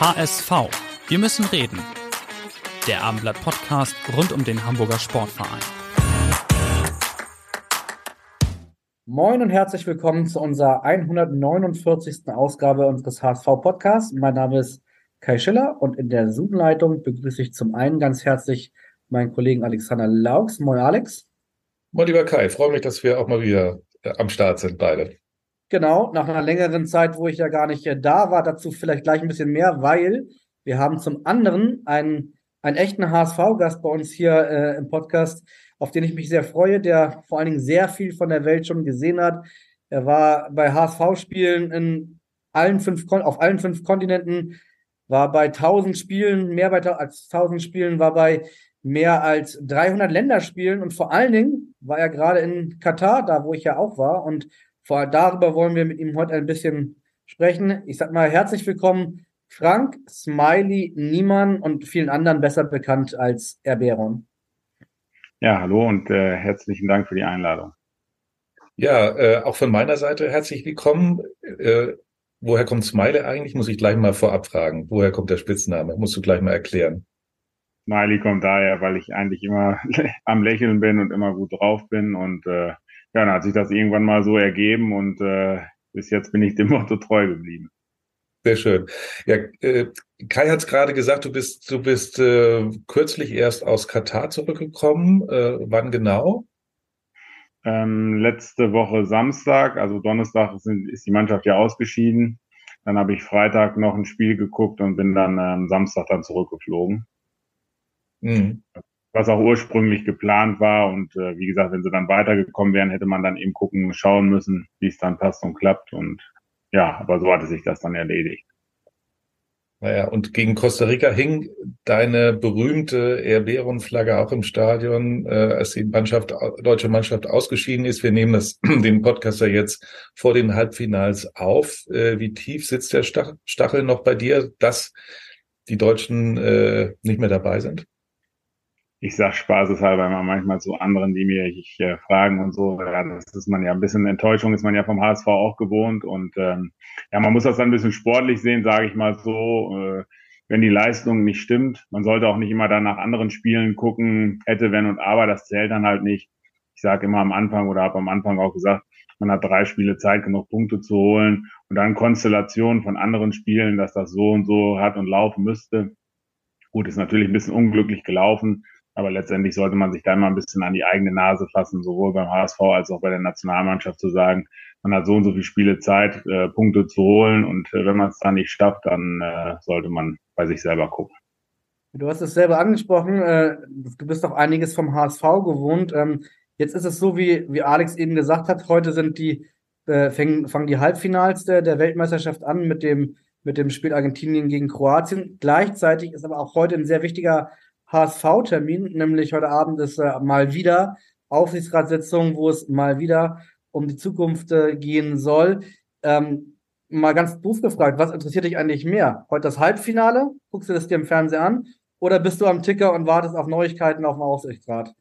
HSV. Wir müssen reden. Der Abendblatt Podcast rund um den Hamburger Sportverein. Moin und herzlich willkommen zu unserer 149. Ausgabe unseres HSV Podcasts. Mein Name ist Kai Schiller und in der Zoom-Leitung begrüße ich zum einen ganz herzlich meinen Kollegen Alexander Laux. Moin Alex. Moin lieber Kai, freue mich, dass wir auch mal wieder am Start sind beide. Genau, nach einer längeren Zeit, wo ich ja gar nicht äh, da war, dazu vielleicht gleich ein bisschen mehr, weil wir haben zum anderen einen, einen echten HSV-Gast bei uns hier äh, im Podcast, auf den ich mich sehr freue, der vor allen Dingen sehr viel von der Welt schon gesehen hat. Er war bei HSV-Spielen in allen fünf, auf allen fünf Kontinenten, war bei 1000 Spielen, mehr bei, als 1000 Spielen, war bei mehr als 300 Länderspielen und vor allen Dingen war er gerade in Katar, da wo ich ja auch war und vor darüber wollen wir mit ihm heute ein bisschen sprechen. Ich sag mal herzlich willkommen Frank, Smiley, Niemann und vielen anderen besser bekannt als Erberon. Ja, hallo und äh, herzlichen Dank für die Einladung. Ja, äh, auch von meiner Seite herzlich willkommen. Äh, woher kommt Smiley eigentlich? Muss ich gleich mal vorab fragen. Woher kommt der Spitzname? Musst du gleich mal erklären. Smiley kommt daher, weil ich eigentlich immer am Lächeln bin und immer gut drauf bin und äh, ja, dann hat sich das irgendwann mal so ergeben und äh, bis jetzt bin ich dem Motto treu geblieben. Sehr schön. Ja, äh, Kai hat es gerade gesagt, du bist, du bist äh, kürzlich erst aus Katar zurückgekommen. Äh, wann genau? Ähm, letzte Woche Samstag, also Donnerstag ist, ist die Mannschaft ja ausgeschieden. Dann habe ich Freitag noch ein Spiel geguckt und bin dann ähm, Samstag dann zurückgeflogen. Mhm. Was auch ursprünglich geplant war. Und äh, wie gesagt, wenn sie dann weitergekommen wären, hätte man dann eben gucken, schauen müssen, wie es dann passt und klappt. Und ja, aber so hatte sich das dann erledigt. Naja, und gegen Costa Rica hing deine berühmte Erberon-Flagge auch im Stadion, äh, als die Mannschaft, deutsche Mannschaft ausgeschieden ist. Wir nehmen das, den Podcaster jetzt vor den Halbfinals auf. Äh, wie tief sitzt der Stachel noch bei dir, dass die Deutschen äh, nicht mehr dabei sind? Ich sag spaßeshalber immer manchmal zu anderen, die mir ich, äh, fragen und so, ja, das ist man ja ein bisschen Enttäuschung, ist man ja vom HSV auch gewohnt und ähm, ja, man muss das dann ein bisschen sportlich sehen, sage ich mal so, äh, wenn die Leistung nicht stimmt. Man sollte auch nicht immer dann nach anderen Spielen gucken, hätte, wenn und aber, das zählt dann halt nicht. Ich sage immer am Anfang oder habe am Anfang auch gesagt, man hat drei Spiele Zeit, genug Punkte zu holen und dann Konstellationen von anderen Spielen, dass das so und so hat und laufen müsste. Gut, ist natürlich ein bisschen unglücklich gelaufen, aber letztendlich sollte man sich da immer ein bisschen an die eigene Nase fassen, sowohl beim HSV als auch bei der Nationalmannschaft zu sagen, man hat so und so viele Spiele Zeit, äh, Punkte zu holen und äh, wenn man es dann nicht schafft, dann äh, sollte man bei sich selber gucken. Du hast es selber angesprochen, äh, du bist doch einiges vom HSV gewohnt. Ähm, jetzt ist es so, wie, wie Alex eben gesagt hat, heute sind die, äh, fangen, fangen die Halbfinals der, der Weltmeisterschaft an mit dem, mit dem Spiel Argentinien gegen Kroatien. Gleichzeitig ist aber auch heute ein sehr wichtiger HSV-Termin, nämlich heute Abend ist äh, mal wieder Aufsichtsratssitzung, wo es mal wieder um die Zukunft äh, gehen soll. Ähm, mal ganz doof gefragt, was interessiert dich eigentlich mehr? Heute das Halbfinale? Guckst du das dir im Fernsehen an? Oder bist du am Ticker und wartest auf Neuigkeiten auf dem Aufsichtsrat?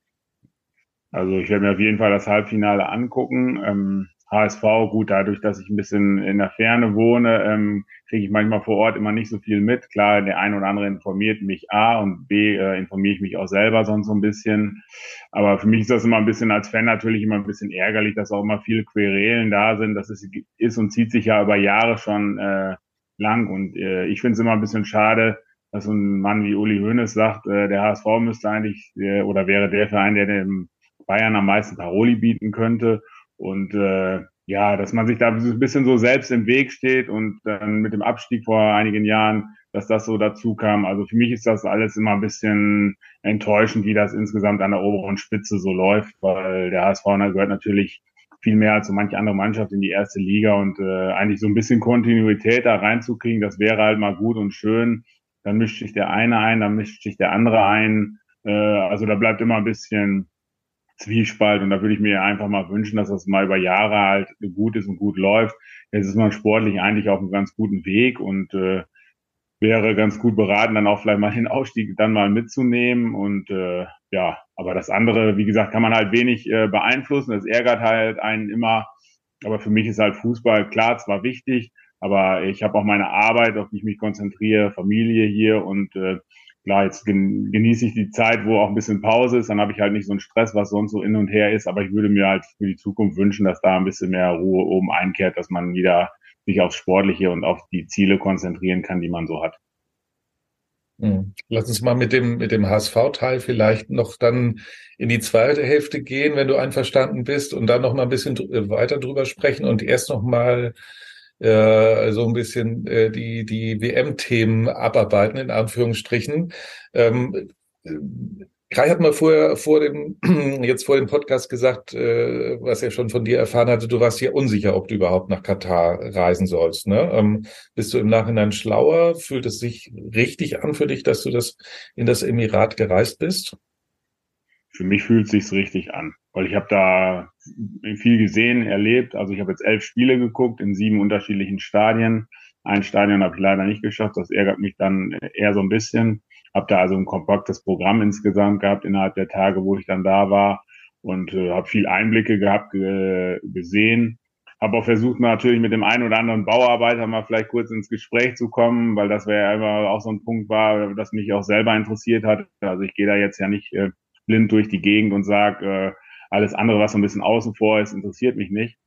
Also ich werde mir auf jeden Fall das Halbfinale angucken. Ähm, HSV, gut, dadurch, dass ich ein bisschen in der Ferne wohne, ähm, kriege ich manchmal vor Ort immer nicht so viel mit. Klar, der eine oder andere informiert mich A und B äh, informiere ich mich auch selber sonst so ein bisschen. Aber für mich ist das immer ein bisschen als Fan natürlich immer ein bisschen ärgerlich, dass auch immer viele Querelen da sind. Das ist, ist und zieht sich ja über Jahre schon äh, lang. Und äh, ich finde es immer ein bisschen schade, dass so ein Mann wie Uli Hoeneß sagt, äh, der HSV müsste eigentlich äh, oder wäre der Verein, der dem Bayern am meisten Paroli bieten könnte. Und äh, ja, dass man sich da ein bisschen so selbst im Weg steht und dann mit dem Abstieg vor einigen Jahren, dass das so dazu kam. Also für mich ist das alles immer ein bisschen enttäuschend, wie das insgesamt an der oberen Spitze so läuft, weil der HSV gehört natürlich viel mehr als so manche andere Mannschaft in die erste Liga und äh, eigentlich so ein bisschen Kontinuität da reinzukriegen, das wäre halt mal gut und schön. Dann mischt sich der eine ein, dann mischt sich der andere ein. Äh, also da bleibt immer ein bisschen Zwiespalt und da würde ich mir einfach mal wünschen, dass das mal über Jahre halt gut ist und gut läuft. Jetzt ist man sportlich eigentlich auf einem ganz guten Weg und äh, wäre ganz gut beraten, dann auch vielleicht mal den Ausstieg dann mal mitzunehmen und äh, ja, aber das andere, wie gesagt, kann man halt wenig äh, beeinflussen. Das ärgert halt einen immer. Aber für mich ist halt Fußball klar, zwar wichtig, aber ich habe auch meine Arbeit, auf die ich mich konzentriere, Familie hier und äh, klar, jetzt genieße ich die Zeit, wo auch ein bisschen Pause ist, dann habe ich halt nicht so einen Stress, was sonst so in und her ist, aber ich würde mir halt für die Zukunft wünschen, dass da ein bisschen mehr Ruhe oben einkehrt, dass man wieder sich aufs Sportliche und auf die Ziele konzentrieren kann, die man so hat. Hm. Lass uns mal mit dem, mit dem HSV-Teil vielleicht noch dann in die zweite Hälfte gehen, wenn du einverstanden bist, und dann noch mal ein bisschen weiter drüber sprechen und erst noch mal äh, so ein bisschen äh, die, die WM-Themen abarbeiten, in Anführungsstrichen. Ähm, Kai hat mal vorher vor dem jetzt vor dem Podcast gesagt, äh, was er schon von dir erfahren hatte, du warst ja unsicher, ob du überhaupt nach Katar reisen sollst. Ne? Ähm, bist du im Nachhinein schlauer? Fühlt es sich richtig an für dich, dass du das in das Emirat gereist bist? Für mich fühlt es sich richtig an, weil ich habe da viel gesehen, erlebt. Also ich habe jetzt elf Spiele geguckt in sieben unterschiedlichen Stadien. Ein Stadion habe ich leider nicht geschafft. Das ärgert mich dann eher so ein bisschen habe da also ein kompaktes Programm insgesamt gehabt innerhalb der Tage, wo ich dann da war und äh, habe viel Einblicke gehabt, ge gesehen. Habe auch versucht, natürlich mit dem einen oder anderen Bauarbeiter mal vielleicht kurz ins Gespräch zu kommen, weil das wäre ja immer auch so ein Punkt war, das mich auch selber interessiert hat. Also ich gehe da jetzt ja nicht äh, blind durch die Gegend und sage, äh, alles andere, was so ein bisschen außen vor ist, interessiert mich nicht.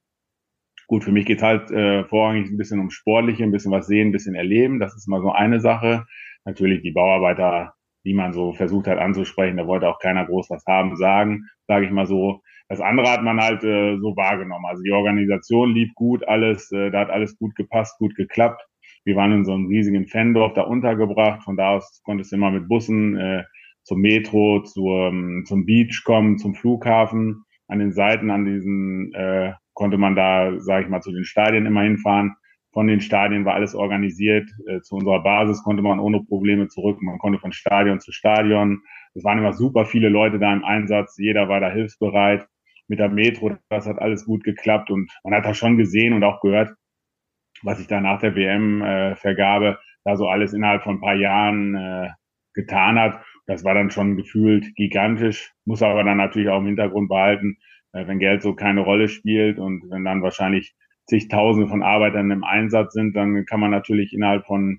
Gut, für mich geht halt äh, vorrangig ein bisschen um Sportliche, ein bisschen was sehen, ein bisschen erleben. Das ist mal so eine Sache natürlich die Bauarbeiter, die man so versucht hat anzusprechen, da wollte auch keiner groß was haben, sagen, sage ich mal so. Das andere hat man halt äh, so wahrgenommen. Also die Organisation lief gut, alles, äh, da hat alles gut gepasst, gut geklappt. Wir waren in so einem riesigen Fandorf da untergebracht. Von da aus konntest du immer mit Bussen äh, zum Metro, zur, zum Beach kommen, zum Flughafen. An den Seiten, an diesen äh, konnte man da, sage ich mal, zu den Stadien immer hinfahren von den Stadien war alles organisiert. Äh, zu unserer Basis konnte man ohne Probleme zurück. Man konnte von Stadion zu Stadion. Es waren immer super viele Leute da im Einsatz. Jeder war da hilfsbereit. Mit der Metro, das hat alles gut geklappt. Und man hat da schon gesehen und auch gehört, was sich da nach der WM-Vergabe äh, da so alles innerhalb von ein paar Jahren äh, getan hat. Das war dann schon gefühlt gigantisch. Muss aber dann natürlich auch im Hintergrund behalten, äh, wenn Geld so keine Rolle spielt und wenn dann wahrscheinlich zigtausende von Arbeitern im Einsatz sind, dann kann man natürlich innerhalb von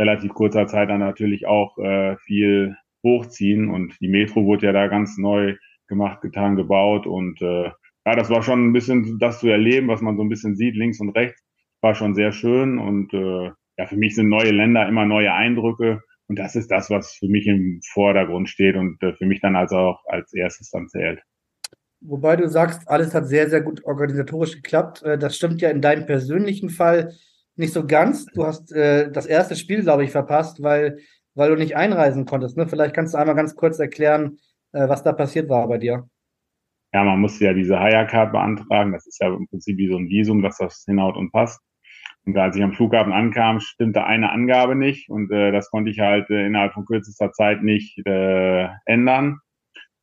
relativ kurzer Zeit dann natürlich auch äh, viel hochziehen. Und die Metro wurde ja da ganz neu gemacht, getan, gebaut. Und äh, ja, das war schon ein bisschen das zu erleben, was man so ein bisschen sieht, links und rechts, war schon sehr schön. Und äh, ja, für mich sind neue Länder immer neue Eindrücke. Und das ist das, was für mich im Vordergrund steht und äh, für mich dann also auch als erstes dann zählt. Wobei du sagst, alles hat sehr, sehr gut organisatorisch geklappt. Äh, das stimmt ja in deinem persönlichen Fall nicht so ganz. Du hast äh, das erste Spiel, glaube ich, verpasst, weil, weil du nicht einreisen konntest. Ne? Vielleicht kannst du einmal ganz kurz erklären, äh, was da passiert war bei dir. Ja, man musste ja diese Hire-Card beantragen. Das ist ja im Prinzip wie so ein Visum, dass das hinhaut und passt. Und als ich am Flughafen ankam, stimmte eine Angabe nicht und äh, das konnte ich halt äh, innerhalb von kürzester Zeit nicht äh, ändern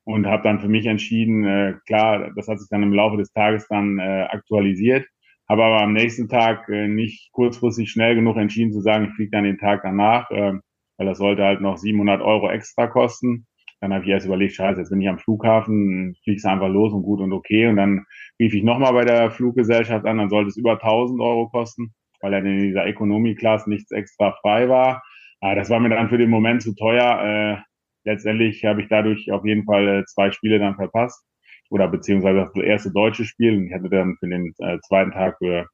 und habe dann für mich entschieden, äh, klar, das hat sich dann im Laufe des Tages dann äh, aktualisiert, habe aber am nächsten Tag äh, nicht kurzfristig schnell genug entschieden zu sagen, ich fliege dann den Tag danach, äh, weil das sollte halt noch 700 Euro extra kosten. Dann habe ich erst überlegt, scheiße, jetzt bin ich am Flughafen, fliegst einfach los und gut und okay. Und dann rief ich nochmal bei der Fluggesellschaft an, dann sollte es über 1000 Euro kosten, weil ja in dieser Economy Class nichts extra frei war. Ah, das war mir dann für den Moment zu teuer. Äh, letztendlich habe ich dadurch auf jeden Fall äh, zwei Spiele dann verpasst oder beziehungsweise das erste deutsche Spiel. Ich hatte dann für den äh, zweiten Tag für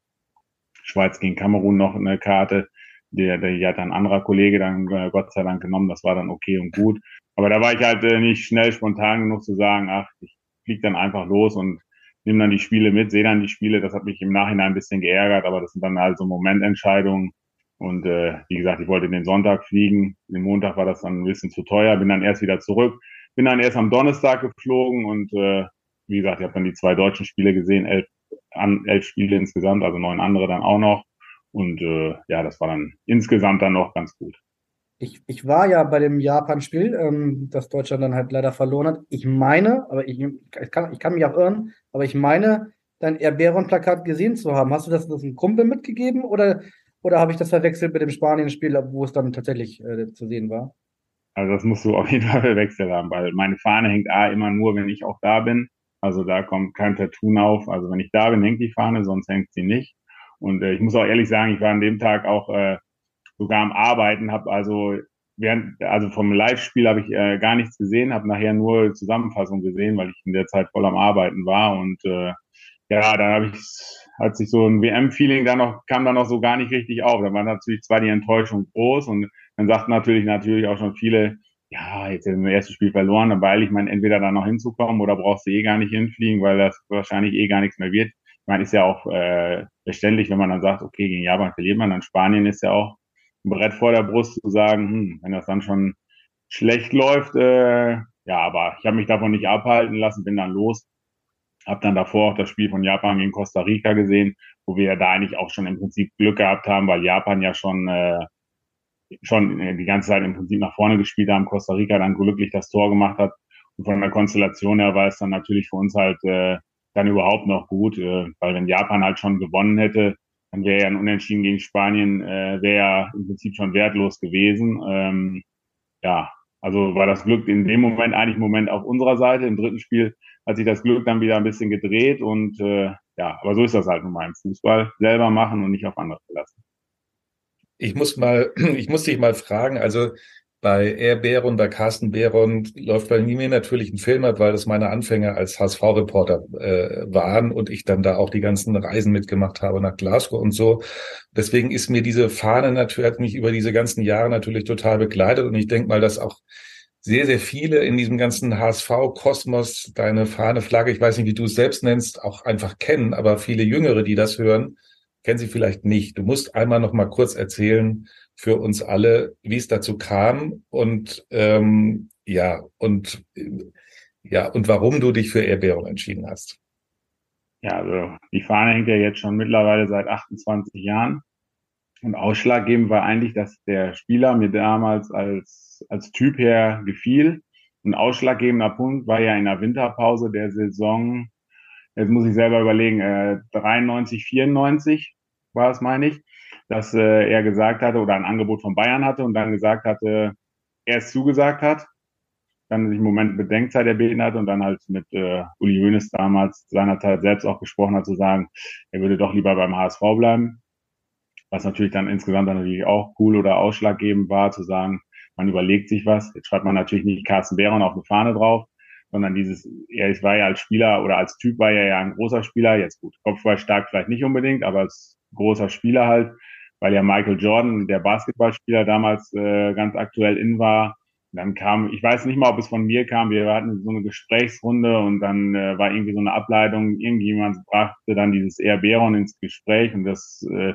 Schweiz gegen Kamerun noch eine Karte. Die, die hat ein anderer Kollege dann äh, Gott sei Dank genommen. Das war dann okay und gut. Aber da war ich halt äh, nicht schnell spontan genug zu sagen, ach, ich flieg dann einfach los und nehme dann die Spiele mit, sehe dann die Spiele. Das hat mich im Nachhinein ein bisschen geärgert, aber das sind dann halt so Momententscheidungen, und äh, wie gesagt, ich wollte den Sonntag fliegen. Den Montag war das dann ein bisschen zu teuer, bin dann erst wieder zurück. Bin dann erst am Donnerstag geflogen und äh, wie gesagt, ich habe dann die zwei deutschen Spiele gesehen, elf, an elf Spiele insgesamt, also neun andere dann auch noch. Und äh, ja, das war dann insgesamt dann noch ganz gut. Ich, ich war ja bei dem Japan-Spiel, ähm, das Deutschland dann halt leider verloren hat. Ich meine, aber ich, ich, kann, ich kann mich auch irren, aber ich meine, dein Erberon-Plakat gesehen zu haben. Hast du das, das einem Kumpel mitgegeben oder, oder habe ich das verwechselt mit dem Spanien-Spiel, wo es dann tatsächlich äh, zu sehen war? Also das musst du auf jeden Fall verwechselt haben, weil meine Fahne hängt A immer nur, wenn ich auch da bin. Also da kommt kein Tattoo auf. Also wenn ich da bin, hängt die Fahne, sonst hängt sie nicht. Und äh, ich muss auch ehrlich sagen, ich war an dem Tag auch äh, sogar am Arbeiten, habe also während, also vom Live-Spiel habe ich äh, gar nichts gesehen, habe nachher nur Zusammenfassung gesehen, weil ich in der Zeit voll am Arbeiten war und äh, ja, dann habe ich, hat sich so ein WM-Feeling da noch, kam da noch so gar nicht richtig auf. Da war natürlich zwar die Enttäuschung groß und dann sagten natürlich, natürlich auch schon viele, ja, jetzt im ersten Spiel verloren, beeile ich mein, entweder da noch hinzukommen oder brauchst du eh gar nicht hinfliegen, weil das wahrscheinlich eh gar nichts mehr wird. Ich meine, ist ja auch äh, verständlich, wenn man dann sagt, okay, gegen Japan verliert man, dann Spanien ist ja auch Brett vor der Brust zu sagen, hm, wenn das dann schon schlecht läuft, äh, ja, aber ich habe mich davon nicht abhalten lassen, bin dann los. Hab dann davor auch das Spiel von Japan gegen Costa Rica gesehen, wo wir ja da eigentlich auch schon im Prinzip Glück gehabt haben, weil Japan ja schon äh, schon die ganze Zeit im Prinzip nach vorne gespielt haben, Costa Rica dann glücklich das Tor gemacht hat. Und von der Konstellation her war es dann natürlich für uns halt äh, dann überhaupt noch gut, äh, weil wenn Japan halt schon gewonnen hätte, dann wäre ja ein Unentschieden gegen Spanien, äh, wäre ja im Prinzip schon wertlos gewesen. Ähm, ja, also war das Glück in dem Moment eigentlich Moment auf unserer Seite. Im dritten Spiel hat sich das Glück dann wieder ein bisschen gedreht und äh, ja, aber so ist das halt nun mal im Fußball. Selber machen und nicht auf andere verlassen. Ich muss mal, ich muss dich mal fragen, also bei Air Behron, bei Carsten Behron läuft bei mir natürlich ein Film ab, weil das meine Anfänge als HSV-Reporter äh, waren und ich dann da auch die ganzen Reisen mitgemacht habe nach Glasgow und so. Deswegen ist mir diese Fahne natürlich, hat mich über diese ganzen Jahre natürlich total begleitet und ich denke mal, dass auch sehr, sehr viele in diesem ganzen HSV-Kosmos deine Fahne, Flagge, ich weiß nicht, wie du es selbst nennst, auch einfach kennen, aber viele Jüngere, die das hören, kennen sie vielleicht nicht. Du musst einmal noch mal kurz erzählen, für uns alle, wie es dazu kam und ähm, ja und ja und warum du dich für Erbärung entschieden hast. Ja, also die Fahne hängt ja jetzt schon mittlerweile seit 28 Jahren. Und ausschlaggebend war eigentlich, dass der Spieler mir damals als, als Typ her gefiel. Ein ausschlaggebender Punkt war ja in der Winterpause der Saison, jetzt muss ich selber überlegen, äh, 93, 94 war es, meine ich dass äh, er gesagt hatte oder ein Angebot von Bayern hatte und dann gesagt hatte, er es zugesagt hat, dann sich im Moment Bedenkzeit erbeten hat und dann halt mit äh, Uli Hoeneß damals seinerzeit selbst auch gesprochen hat, zu sagen, er würde doch lieber beim HSV bleiben. Was natürlich dann insgesamt dann natürlich auch cool oder ausschlaggebend war, zu sagen, man überlegt sich was. Jetzt schreibt man natürlich nicht Carsten Behron auf eine Fahne drauf, sondern dieses, er war ja als Spieler oder als Typ war er ja ein großer Spieler. Jetzt gut, Kopfball stark vielleicht nicht unbedingt, aber als großer Spieler halt weil ja Michael Jordan, der Basketballspieler, damals äh, ganz aktuell in war. Und dann kam, ich weiß nicht mal, ob es von mir kam, wir hatten so eine Gesprächsrunde und dann äh, war irgendwie so eine Ableitung, irgendjemand brachte dann dieses Beron ins Gespräch und das äh,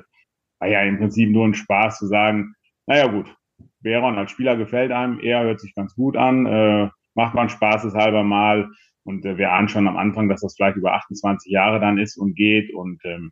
war ja im Prinzip nur ein Spaß zu sagen, naja gut, Beron als Spieler gefällt einem, er hört sich ganz gut an, äh, macht man spaßeshalber mal. Und äh, wir ahnen schon am Anfang, dass das vielleicht über 28 Jahre dann ist und geht. Und ähm,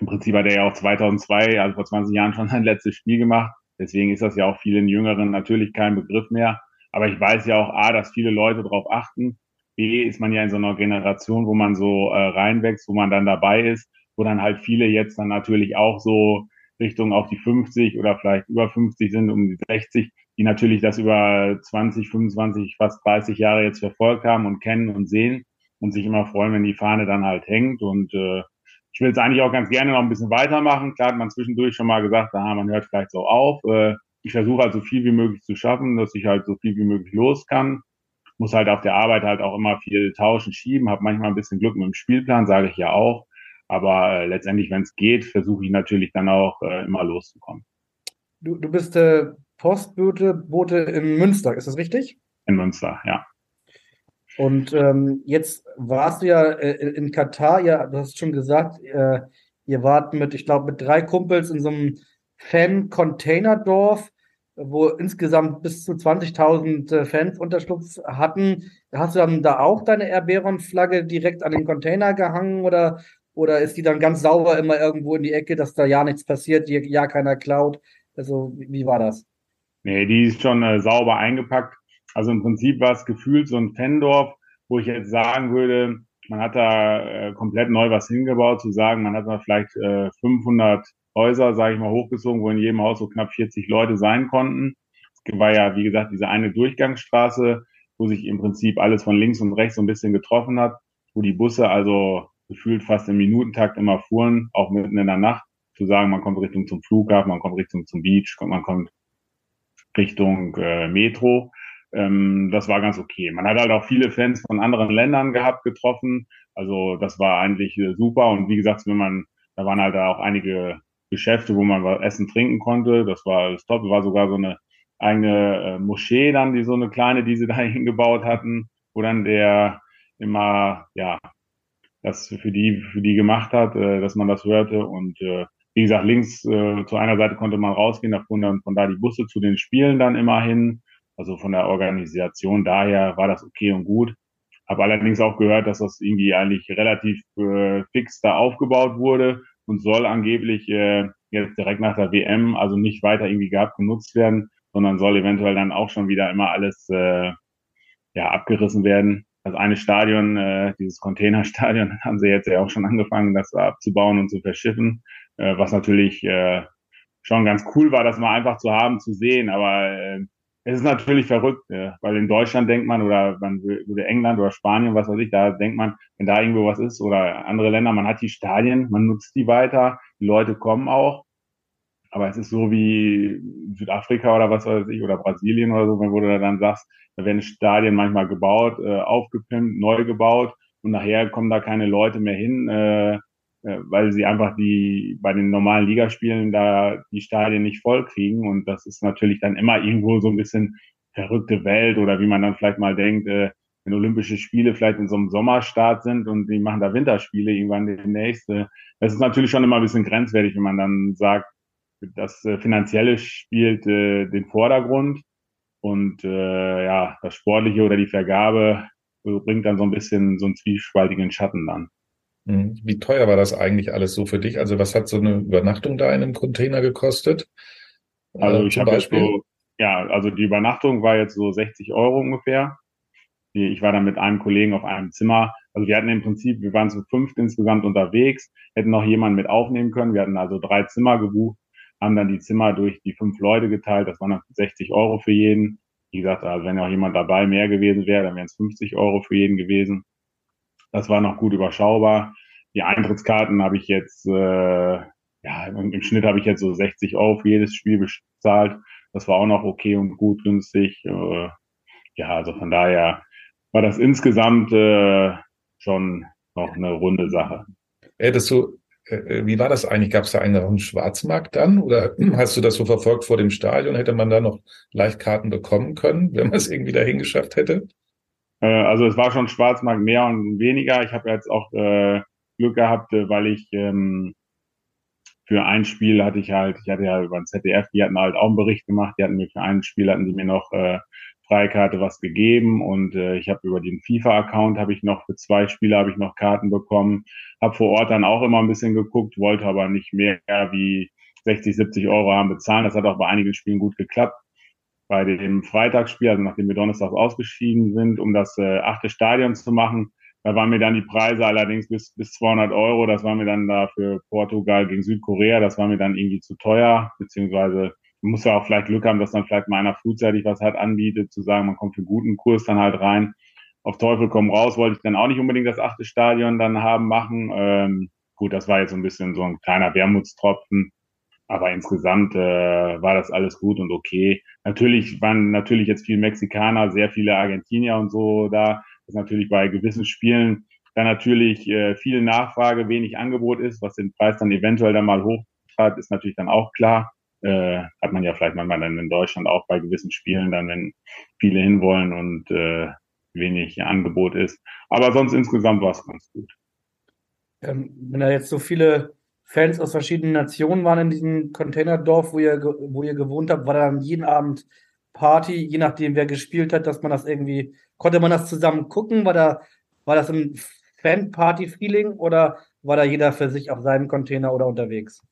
im Prinzip hat er ja auch 2002, also vor 20 Jahren schon sein letztes Spiel gemacht. Deswegen ist das ja auch vielen Jüngeren natürlich kein Begriff mehr. Aber ich weiß ja auch, A, dass viele Leute darauf achten. B, ist man ja in so einer Generation, wo man so äh, reinwächst, wo man dann dabei ist, wo dann halt viele jetzt dann natürlich auch so Richtung auf die 50 oder vielleicht über 50 sind, um die 60, die natürlich das über 20, 25, fast 30 Jahre jetzt verfolgt haben und kennen und sehen und sich immer freuen, wenn die Fahne dann halt hängt. Und äh, ich will es eigentlich auch ganz gerne noch ein bisschen weitermachen. Klar hat man zwischendurch schon mal gesagt, aha, man hört vielleicht so auf. Äh, ich versuche halt so viel wie möglich zu schaffen, dass ich halt so viel wie möglich los kann. Muss halt auf der Arbeit halt auch immer viel tauschen, schieben, habe manchmal ein bisschen Glück mit dem Spielplan, sage ich ja auch. Aber äh, letztendlich, wenn es geht, versuche ich natürlich dann auch äh, immer loszukommen. Du, du bist äh, Postbote Bote in Münster, ist das richtig? In Münster, ja. Und ähm, jetzt warst du ja äh, in Katar, ja, du hast schon gesagt, äh, ihr wart mit, ich glaube, mit drei Kumpels in so einem Fan-Container-Dorf, wo insgesamt bis zu 20.000 äh, Fans Unterschlupf hatten. Hast du dann da auch deine Erberon-Flagge direkt an den Container gehangen oder, Oder ist die dann ganz sauber immer irgendwo in die Ecke, dass da ja nichts passiert, ja keiner klaut? Also, wie war das? Nee, die ist schon äh, sauber eingepackt. Also im Prinzip war es gefühlt so ein Fendorf, wo ich jetzt sagen würde, man hat da äh, komplett neu was hingebaut, zu sagen, man hat da vielleicht äh, 500 Häuser, sage ich mal, hochgezogen, wo in jedem Haus so knapp 40 Leute sein konnten. Es war ja, wie gesagt, diese eine Durchgangsstraße, wo sich im Prinzip alles von links und rechts so ein bisschen getroffen hat, wo die Busse also gefühlt fast im Minutentakt immer fuhren, auch mitten in der Nacht, zu sagen, man kommt Richtung zum Flughafen, man kommt Richtung zum Beach, man kommt Richtung äh, Metro. Ähm, das war ganz okay. Man hat halt auch viele Fans von anderen Ländern gehabt, getroffen. Also das war eigentlich äh, super. Und wie gesagt, wenn man, da waren halt auch einige Geschäfte, wo man was essen, trinken konnte. Das war alles top. War sogar so eine eigene äh, Moschee dann, die so eine kleine, die sie da hingebaut hatten, wo dann der immer, ja, das für die, für die gemacht hat, äh, dass man das hörte. Und äh, wie gesagt, links äh, zu einer Seite konnte man rausgehen, da fuhren dann von da die Busse zu den Spielen dann immer hin. Also von der Organisation daher war das okay und gut. Habe allerdings auch gehört, dass das irgendwie eigentlich relativ äh, fix da aufgebaut wurde und soll angeblich äh, jetzt direkt nach der WM also nicht weiter irgendwie gehabt genutzt werden, sondern soll eventuell dann auch schon wieder immer alles äh, ja abgerissen werden. Das eine Stadion, äh, dieses Containerstadion, haben sie jetzt ja auch schon angefangen, das abzubauen und zu verschiffen, äh, was natürlich äh, schon ganz cool war, das mal einfach zu haben, zu sehen. Aber äh, es ist natürlich verrückt, ja, weil in Deutschland denkt man oder man oder England oder Spanien, was weiß ich, da denkt man, wenn da irgendwo was ist oder andere Länder, man hat die Stadien, man nutzt die weiter, die Leute kommen auch. Aber es ist so wie Südafrika oder was weiß ich, oder Brasilien oder so, wenn du dann sagst, da werden Stadien manchmal gebaut, äh, aufgepimpt, neu gebaut und nachher kommen da keine Leute mehr hin. Äh, äh, weil sie einfach die bei den normalen Ligaspielen da die Stadien nicht voll kriegen und das ist natürlich dann immer irgendwo so ein bisschen verrückte Welt oder wie man dann vielleicht mal denkt, äh, wenn Olympische Spiele vielleicht in so einem Sommerstart sind und die machen da Winterspiele irgendwann demnächst. Äh, das ist natürlich schon immer ein bisschen grenzwertig, wenn man dann sagt, das äh, Finanzielle spielt äh, den Vordergrund und äh, ja, das Sportliche oder die Vergabe bringt dann so ein bisschen so einen zwiespaltigen Schatten dann. Mhm. Wie teuer war das eigentlich alles so für dich? Also was hat so eine Übernachtung da in einem Container gekostet? Also äh, ich habe so, ja, also die Übernachtung war jetzt so 60 Euro ungefähr. Ich war dann mit einem Kollegen auf einem Zimmer. Also wir hatten im Prinzip, wir waren zu fünft insgesamt unterwegs, hätten noch jemanden mit aufnehmen können. Wir hatten also drei Zimmer gebucht, haben dann die Zimmer durch die fünf Leute geteilt. Das waren dann 60 Euro für jeden. Wie gesagt, also wenn auch jemand dabei mehr gewesen wäre, dann wären es 50 Euro für jeden gewesen. Das war noch gut überschaubar. Die Eintrittskarten habe ich jetzt, äh, ja, im Schnitt habe ich jetzt so 60 Euro für jedes Spiel bezahlt. Das war auch noch okay und gut günstig. Äh, ja, also von daher war das insgesamt äh, schon noch eine runde Sache. Hättest du, äh, wie war das eigentlich? Gab es da einen Schwarzmarkt dann? Oder hast du das so verfolgt vor dem Stadion? Hätte man da noch Leichtkarten bekommen können, wenn man es irgendwie dahin geschafft hätte? Äh, also es war schon Schwarzmarkt mehr und weniger. Ich habe jetzt auch äh, Glück gehabt, äh, weil ich ähm, für ein Spiel hatte ich halt, ich hatte ja über ein ZDF, die hatten halt auch einen Bericht gemacht, die hatten mir für ein Spiel, hatten die mir noch äh, Freikarte was gegeben und äh, ich habe über den FIFA-Account habe ich noch für zwei Spiele habe ich noch Karten bekommen, habe vor Ort dann auch immer ein bisschen geguckt, wollte aber nicht mehr wie 60, 70 Euro haben bezahlen. Das hat auch bei einigen Spielen gut geklappt bei dem Freitagsspiel, also nachdem wir Donnerstag ausgeschieden sind, um das äh, achte Stadion zu machen. Da waren mir dann die Preise allerdings bis, bis 200 Euro. Das war mir dann da für Portugal gegen Südkorea. Das war mir dann irgendwie zu teuer, beziehungsweise man muss ja auch vielleicht Glück haben, dass dann vielleicht mal einer frühzeitig was hat anbietet, zu sagen, man kommt für guten Kurs dann halt rein. Auf Teufel komm raus, wollte ich dann auch nicht unbedingt das achte Stadion dann haben, machen. Ähm, gut, das war jetzt so ein bisschen so ein kleiner Wermutstropfen. Aber insgesamt äh, war das alles gut und okay. Natürlich waren natürlich jetzt viele Mexikaner, sehr viele Argentinier und so da. Das natürlich bei gewissen Spielen dann natürlich äh, viel Nachfrage, wenig Angebot ist, was den Preis dann eventuell dann mal hochtreibt, ist natürlich dann auch klar. Äh, hat man ja vielleicht manchmal dann in Deutschland auch bei gewissen Spielen dann, wenn viele hinwollen und äh, wenig Angebot ist. Aber sonst insgesamt war es ganz gut. Ähm, wenn da jetzt so viele Fans aus verschiedenen Nationen waren in diesem Containerdorf, wo ihr, wo ihr gewohnt habt, war da dann jeden Abend Party, je nachdem, wer gespielt hat, dass man das irgendwie, konnte man das zusammen gucken? War da, war das ein Fan-Party-Feeling oder war da jeder für sich auf seinem Container oder unterwegs?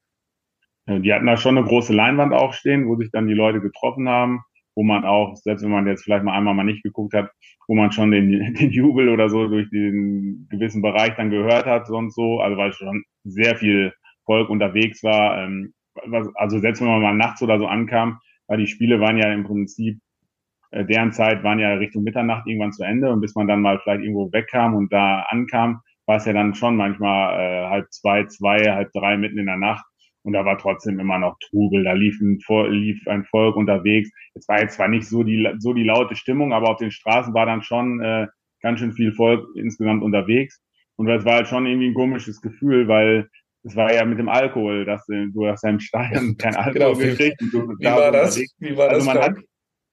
Die hatten da schon eine große Leinwand auch stehen, wo sich dann die Leute getroffen haben, wo man auch, selbst wenn man jetzt vielleicht mal einmal mal nicht geguckt hat, wo man schon den, den Jubel oder so durch den gewissen Bereich dann gehört hat, sonst so, also weil schon sehr viel Volk unterwegs war. Ähm, was, also selbst wenn man mal nachts oder so ankam, weil die Spiele waren ja im Prinzip, äh, deren Zeit waren ja Richtung Mitternacht irgendwann zu Ende und bis man dann mal vielleicht irgendwo wegkam und da ankam, war es ja dann schon manchmal äh, halb zwei, zwei, halb drei mitten in der Nacht und da war trotzdem immer noch Trubel, da lief ein, lief ein Volk unterwegs. Es war jetzt zwar nicht so die, so die laute Stimmung, aber auf den Straßen war dann schon äh, ganz schön viel Volk insgesamt unterwegs. Und das war halt schon irgendwie ein komisches Gefühl, weil es war ja mit dem Alkohol, dass du, ja im Stadion kein Alkohol genau, gekriegt. Wie, wie war das? Wie war also das? Hat,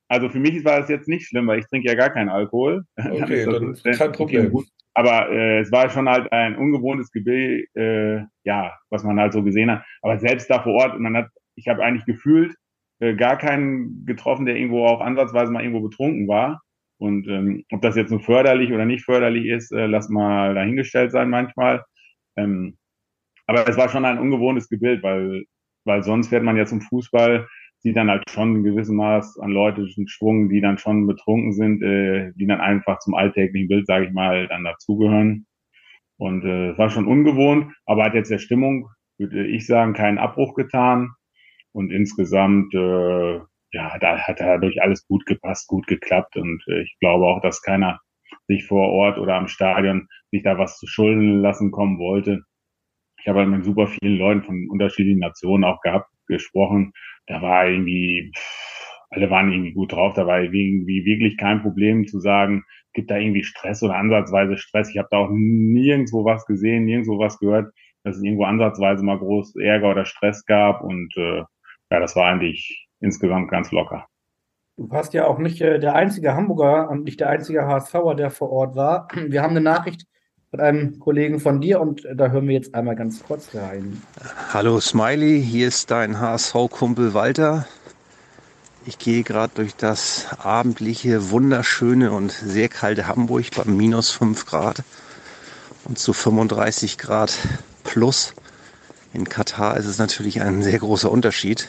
also für mich war das jetzt nicht schlimm, weil ich trinke ja gar keinen Alkohol. Okay, dann, kein Problem. Gut. Aber äh, es war schon halt ein ungewohntes Gebild, äh, ja, was man halt so gesehen hat. Aber selbst da vor Ort, man hat, ich habe eigentlich gefühlt äh, gar keinen getroffen, der irgendwo auch ansatzweise mal irgendwo betrunken war. Und ähm, ob das jetzt nur förderlich oder nicht förderlich ist, äh, lass mal dahingestellt sein manchmal. Ähm, aber es war schon ein ungewohntes Gebild, weil, weil sonst fährt man ja zum Fußball, sieht dann halt schon ein gewissen Maß an leutischen Schwung, die dann schon betrunken sind, äh, die dann einfach zum alltäglichen Bild, sage ich mal, dann dazugehören. Und äh, es war schon ungewohnt, aber hat jetzt der Stimmung, würde ich sagen, keinen Abbruch getan. Und insgesamt, äh, ja, da hat dadurch alles gut gepasst, gut geklappt. Und äh, ich glaube auch, dass keiner sich vor Ort oder am Stadion sich da was zu Schulden lassen kommen wollte. Ich habe mit super vielen Leuten von unterschiedlichen Nationen auch gehabt, gesprochen da war irgendwie, alle waren irgendwie gut drauf, da war irgendwie wirklich kein Problem zu sagen, gibt da irgendwie Stress oder ansatzweise Stress. Ich habe da auch nirgendwo was gesehen, nirgendwo was gehört, dass es irgendwo ansatzweise mal groß Ärger oder Stress gab und äh, ja, das war eigentlich insgesamt ganz locker. Du warst ja auch nicht äh, der einzige Hamburger und nicht der einzige HSVer, der vor Ort war. Wir haben eine Nachricht von einem Kollegen von dir und da hören wir jetzt einmal ganz kurz rein. Hallo Smiley, hier ist dein HSV-Kumpel Walter. Ich gehe gerade durch das abendliche, wunderschöne und sehr kalte Hamburg bei minus 5 Grad und zu 35 Grad plus. In Katar ist es natürlich ein sehr großer Unterschied.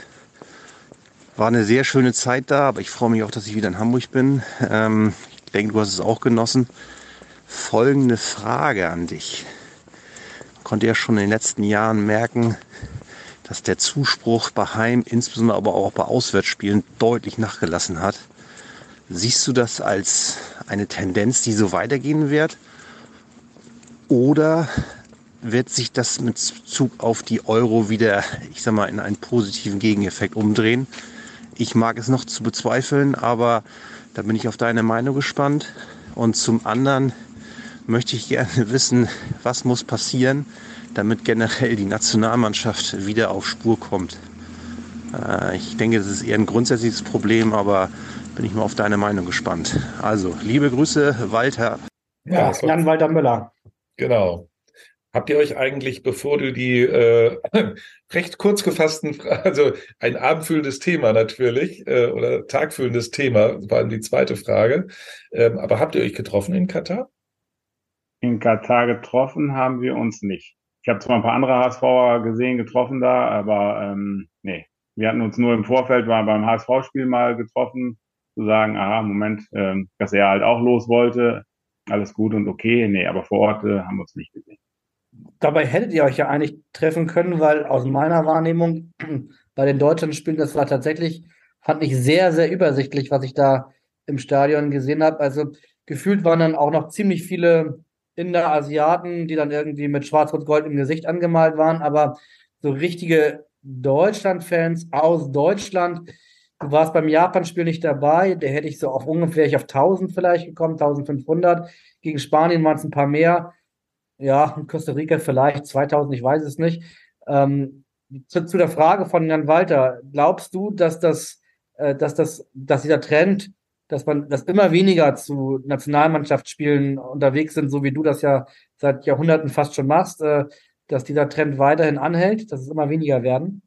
War eine sehr schöne Zeit da, aber ich freue mich auch, dass ich wieder in Hamburg bin. Ähm, ich denke, du hast es auch genossen folgende Frage an dich. Man konnte ja schon in den letzten Jahren merken, dass der Zuspruch bei Heim, insbesondere aber auch bei Auswärtsspielen, deutlich nachgelassen hat. Siehst du das als eine Tendenz, die so weitergehen wird? Oder wird sich das mit Zug auf die Euro wieder, ich sag mal, in einen positiven Gegeneffekt umdrehen? Ich mag es noch zu bezweifeln, aber da bin ich auf deine Meinung gespannt. Und zum anderen, möchte ich gerne wissen, was muss passieren, damit generell die Nationalmannschaft wieder auf Spur kommt. Äh, ich denke, das ist eher ein grundsätzliches Problem, aber bin ich mal auf deine Meinung gespannt. Also, liebe Grüße, Walter. Ja, Jan Walter Müller. Genau. Habt ihr euch eigentlich, bevor du die äh, recht kurz gefassten, also ein abendfüllendes Thema natürlich äh, oder tagfüllendes Thema, war die zweite Frage, ähm, aber habt ihr euch getroffen in Katar? In Katar getroffen haben wir uns nicht. Ich habe zwar ein paar andere HSVer gesehen, getroffen da, aber ähm, nee. Wir hatten uns nur im Vorfeld mal beim HSV-Spiel mal getroffen, zu sagen, aha, Moment, ähm, dass er halt auch los wollte, alles gut und okay. Nee, aber vor Ort äh, haben wir uns nicht gesehen. Dabei hättet ihr euch ja eigentlich treffen können, weil aus meiner Wahrnehmung bei den deutschen Spielen, das war tatsächlich, fand ich sehr, sehr übersichtlich, was ich da im Stadion gesehen habe. Also gefühlt waren dann auch noch ziemlich viele Inder, Asiaten, die dann irgendwie mit Schwarz-Rot-Gold im Gesicht angemalt waren, aber so richtige Deutschland-Fans aus Deutschland. Du warst beim Japan-Spiel nicht dabei, der hätte ich so auf ungefähr ich auf 1000 vielleicht gekommen, 1500. Gegen Spanien waren es ein paar mehr. Ja, Costa Rica vielleicht 2000, ich weiß es nicht. Ähm, zu, zu, der Frage von Jan Walter, glaubst du, dass das, äh, dass das, dass dieser Trend dass man, dass immer weniger zu Nationalmannschaftsspielen unterwegs sind, so wie du das ja seit Jahrhunderten fast schon machst, äh, dass dieser Trend weiterhin anhält, dass es immer weniger werden?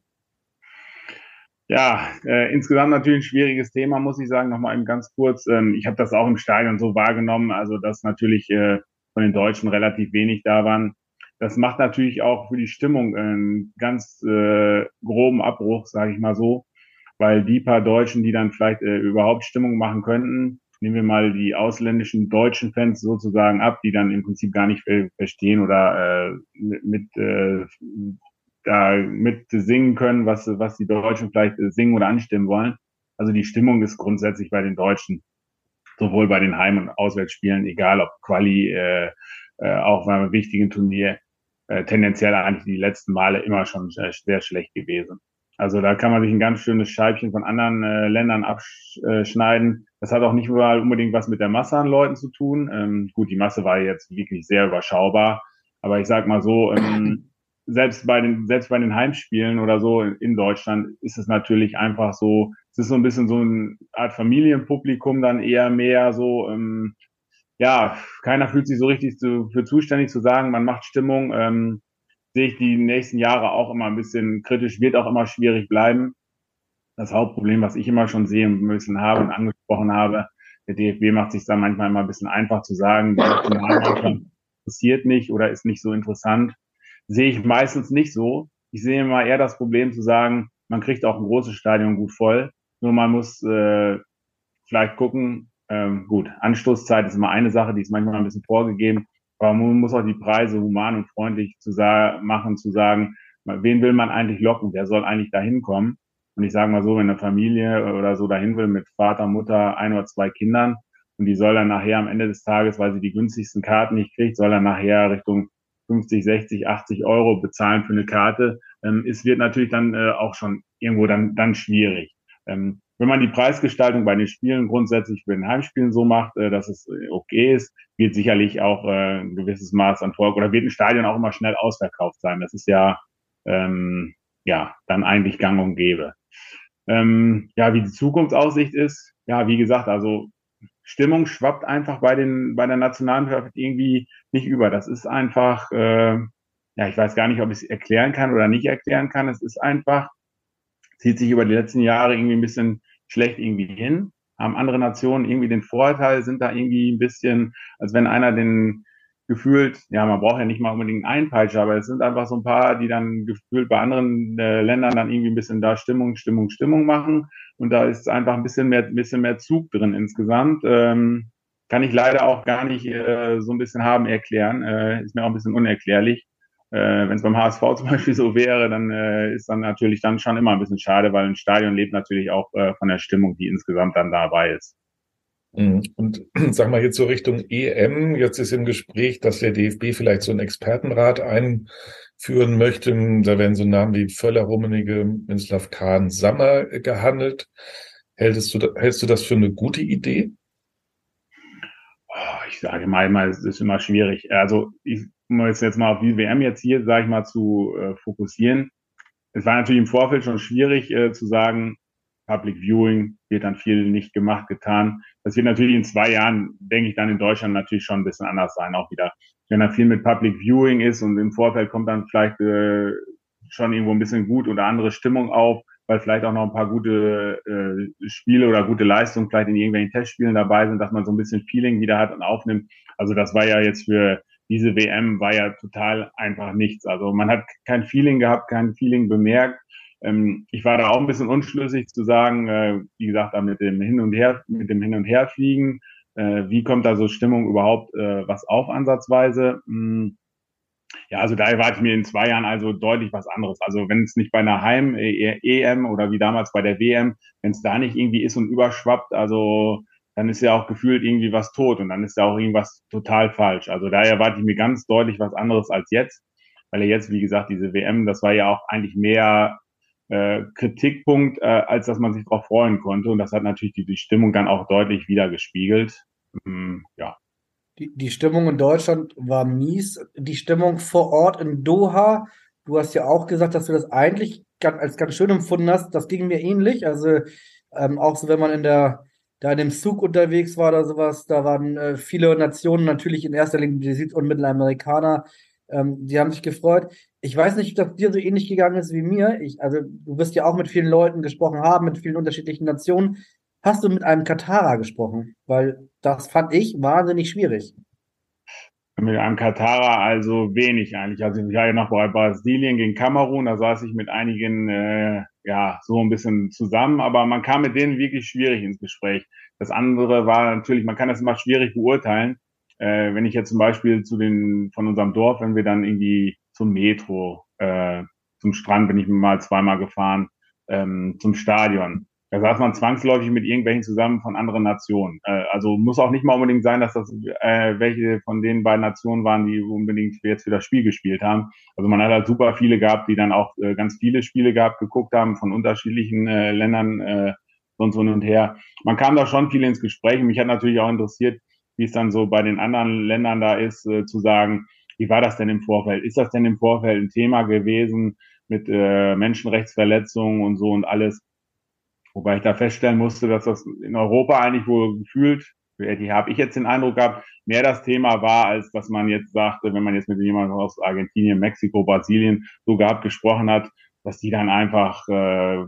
Ja, äh, insgesamt natürlich ein schwieriges Thema, muss ich sagen. Nochmal eben ganz kurz. Ähm, ich habe das auch im Stadion so wahrgenommen, also dass natürlich äh, von den Deutschen relativ wenig da waren. das macht natürlich auch für die Stimmung einen ganz äh, groben Abbruch, sage ich mal so, weil die paar Deutschen, die dann vielleicht äh, überhaupt Stimmung machen könnten, nehmen wir mal die ausländischen deutschen Fans sozusagen ab, die dann im Prinzip gar nicht verstehen oder äh, mit, äh, da mit singen können, was was die Deutschen vielleicht äh, singen oder anstimmen wollen. Also die Stimmung ist grundsätzlich bei den Deutschen sowohl bei den Heim- und Auswärtsspielen, egal ob Quali, äh, äh, auch bei einem wichtigen Turnier, äh, tendenziell eigentlich die letzten Male immer schon äh, sehr schlecht gewesen. Also da kann man sich ein ganz schönes Scheibchen von anderen äh, Ländern abschneiden. Das hat auch nicht überall unbedingt was mit der Masse an Leuten zu tun. Ähm, gut, die Masse war jetzt wirklich sehr überschaubar. Aber ich sag mal so, ähm, selbst bei den, selbst bei den Heimspielen oder so in Deutschland ist es natürlich einfach so, es ist so ein bisschen so eine Art Familienpublikum dann eher mehr so, ähm, ja, keiner fühlt sich so richtig zu, für zuständig zu sagen, man macht Stimmung. Ähm, sehe ich die nächsten Jahre auch immer ein bisschen kritisch, wird auch immer schwierig bleiben. Das Hauptproblem, was ich immer schon sehe und ein bisschen habe und angesprochen habe, der DFB macht sich da manchmal immer ein bisschen einfach zu sagen, die interessiert nicht oder ist nicht so interessant. Sehe ich meistens nicht so. Ich sehe immer eher das Problem zu sagen, man kriegt auch ein großes Stadion gut voll. Nur man muss äh, vielleicht gucken, ähm, gut, Anstoßzeit ist immer eine Sache, die ist manchmal ein bisschen vorgegeben. Aber man muss auch die Preise human und freundlich zu machen, zu sagen, wen will man eigentlich locken? Wer soll eigentlich da hinkommen? Und ich sage mal so, wenn eine Familie oder so dahin will mit Vater, Mutter, ein oder zwei Kindern und die soll dann nachher am Ende des Tages, weil sie die günstigsten Karten nicht kriegt, soll dann nachher Richtung 50, 60, 80 Euro bezahlen für eine Karte. Ähm, es wird natürlich dann äh, auch schon irgendwo dann, dann schwierig. Ähm, wenn man die Preisgestaltung bei den Spielen grundsätzlich für den Heimspielen so macht, äh, dass es äh, okay ist, wird sicherlich auch äh, ein gewisses Maß an Volk oder wird ein Stadion auch immer schnell ausverkauft sein. Das ist ja ähm, ja dann eigentlich gang und gäbe. Ähm, ja, wie die Zukunftsaussicht ist, ja, wie gesagt, also Stimmung schwappt einfach bei den bei der Nationalmannschaft irgendwie nicht über. Das ist einfach, äh, ja, ich weiß gar nicht, ob ich es erklären kann oder nicht erklären kann. Es ist einfach, zieht sich über die letzten Jahre irgendwie ein bisschen schlecht irgendwie hin, haben andere Nationen irgendwie den Vorteil, sind da irgendwie ein bisschen, als wenn einer den gefühlt, ja, man braucht ja nicht mal unbedingt einen Einpeitscher, aber es sind einfach so ein paar, die dann gefühlt bei anderen äh, Ländern dann irgendwie ein bisschen da Stimmung, Stimmung, Stimmung machen. Und da ist einfach ein bisschen mehr, ein bisschen mehr Zug drin insgesamt. Ähm, kann ich leider auch gar nicht äh, so ein bisschen haben erklären. Äh, ist mir auch ein bisschen unerklärlich. Äh, Wenn es beim HSV zum Beispiel so wäre, dann äh, ist dann natürlich dann schon immer ein bisschen schade, weil ein Stadion lebt natürlich auch äh, von der Stimmung, die insgesamt dann dabei ist. Mhm. Und sag mal jetzt so Richtung EM, jetzt ist im Gespräch, dass der DFB vielleicht so einen Expertenrat einführen möchte. Da werden so Namen wie Völler, Rummenigge, Minslav Kahn, Sammer gehandelt. Hältst du, hältst du das für eine gute Idee? Oh, ich sage mal, es ist immer schwierig. Also ich um jetzt, jetzt mal auf die WM jetzt hier, sage ich mal, zu äh, fokussieren. Es war natürlich im Vorfeld schon schwierig äh, zu sagen, Public Viewing wird dann viel nicht gemacht, getan. Das wird natürlich in zwei Jahren, denke ich, dann in Deutschland natürlich schon ein bisschen anders sein, auch wieder. Wenn da viel mit Public Viewing ist und im Vorfeld kommt dann vielleicht äh, schon irgendwo ein bisschen gut oder andere Stimmung auf, weil vielleicht auch noch ein paar gute äh, Spiele oder gute Leistungen vielleicht in irgendwelchen Testspielen dabei sind, dass man so ein bisschen Feeling wieder hat und aufnimmt. Also das war ja jetzt für diese WM war ja total einfach nichts. Also man hat kein Feeling gehabt, kein Feeling bemerkt. Ähm, ich war da auch ein bisschen unschlüssig zu sagen, äh, wie gesagt, da mit dem Hin und Her, mit dem Hin und Herfliegen, äh, wie kommt da so Stimmung überhaupt äh, was auf ansatzweise? Hm. Ja, also da erwarte ich mir in zwei Jahren also deutlich was anderes. Also wenn es nicht bei einer Heim-EM oder wie damals bei der WM, wenn es da nicht irgendwie ist und überschwappt, also dann ist ja auch gefühlt irgendwie was tot und dann ist ja auch irgendwas total falsch. Also da erwarte ich mir ganz deutlich was anderes als jetzt, weil ja jetzt, wie gesagt, diese WM, das war ja auch eigentlich mehr äh, Kritikpunkt, äh, als dass man sich darauf freuen konnte. Und das hat natürlich die, die Stimmung dann auch deutlich wieder gespiegelt. Ähm, ja. Die, die Stimmung in Deutschland war mies. Die Stimmung vor Ort in Doha, du hast ja auch gesagt, dass du das eigentlich ganz, als ganz schön empfunden hast. Das ging mir ähnlich. Also ähm, auch so, wenn man in der da in dem Zug unterwegs war oder sowas, da waren äh, viele Nationen, natürlich in erster Linie die Süd- und Mittelamerikaner, ähm, die haben sich gefreut. Ich weiß nicht, ob dir so ähnlich gegangen ist wie mir. Ich, also du wirst ja auch mit vielen Leuten gesprochen haben, mit vielen unterschiedlichen Nationen. Hast du mit einem Katarer gesprochen? Weil das fand ich wahnsinnig schwierig. Mit einem Katarer also wenig eigentlich. Also ich war ja noch bei Brasilien gegen Kamerun, da saß ich mit einigen äh, ja so ein bisschen zusammen, aber man kam mit denen wirklich schwierig ins Gespräch. Das andere war natürlich, man kann das immer schwierig beurteilen. Äh, wenn ich jetzt zum Beispiel zu den von unserem Dorf, wenn wir dann irgendwie zum Metro, äh, zum Strand bin ich mal zweimal gefahren, ähm, zum Stadion. Da saß man zwangsläufig mit irgendwelchen zusammen von anderen Nationen. Äh, also muss auch nicht mal unbedingt sein, dass das äh, welche von den beiden Nationen waren, die unbedingt jetzt für das Spiel gespielt haben. Also man hat halt super viele gehabt, die dann auch äh, ganz viele Spiele gehabt, geguckt haben von unterschiedlichen äh, Ländern, äh, sonst hin und her. Man kam da schon viel ins Gespräch. Mich hat natürlich auch interessiert, wie es dann so bei den anderen Ländern da ist, äh, zu sagen, wie war das denn im Vorfeld? Ist das denn im Vorfeld ein Thema gewesen mit äh, Menschenrechtsverletzungen und so und alles? Wobei ich da feststellen musste, dass das in Europa eigentlich wohl gefühlt, die habe ich jetzt den Eindruck gehabt, mehr das Thema war, als dass man jetzt sagte, wenn man jetzt mit jemandem aus Argentinien, Mexiko, Brasilien so gehabt gesprochen hat, dass die dann einfach äh,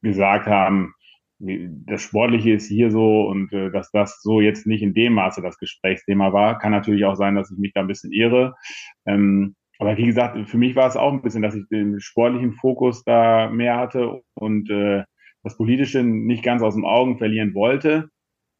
gesagt haben, das Sportliche ist hier so und äh, dass das so jetzt nicht in dem Maße das Gesprächsthema war. Kann natürlich auch sein, dass ich mich da ein bisschen irre. Ähm, aber wie gesagt, für mich war es auch ein bisschen, dass ich den sportlichen Fokus da mehr hatte und äh, das Politische nicht ganz aus den Augen verlieren wollte.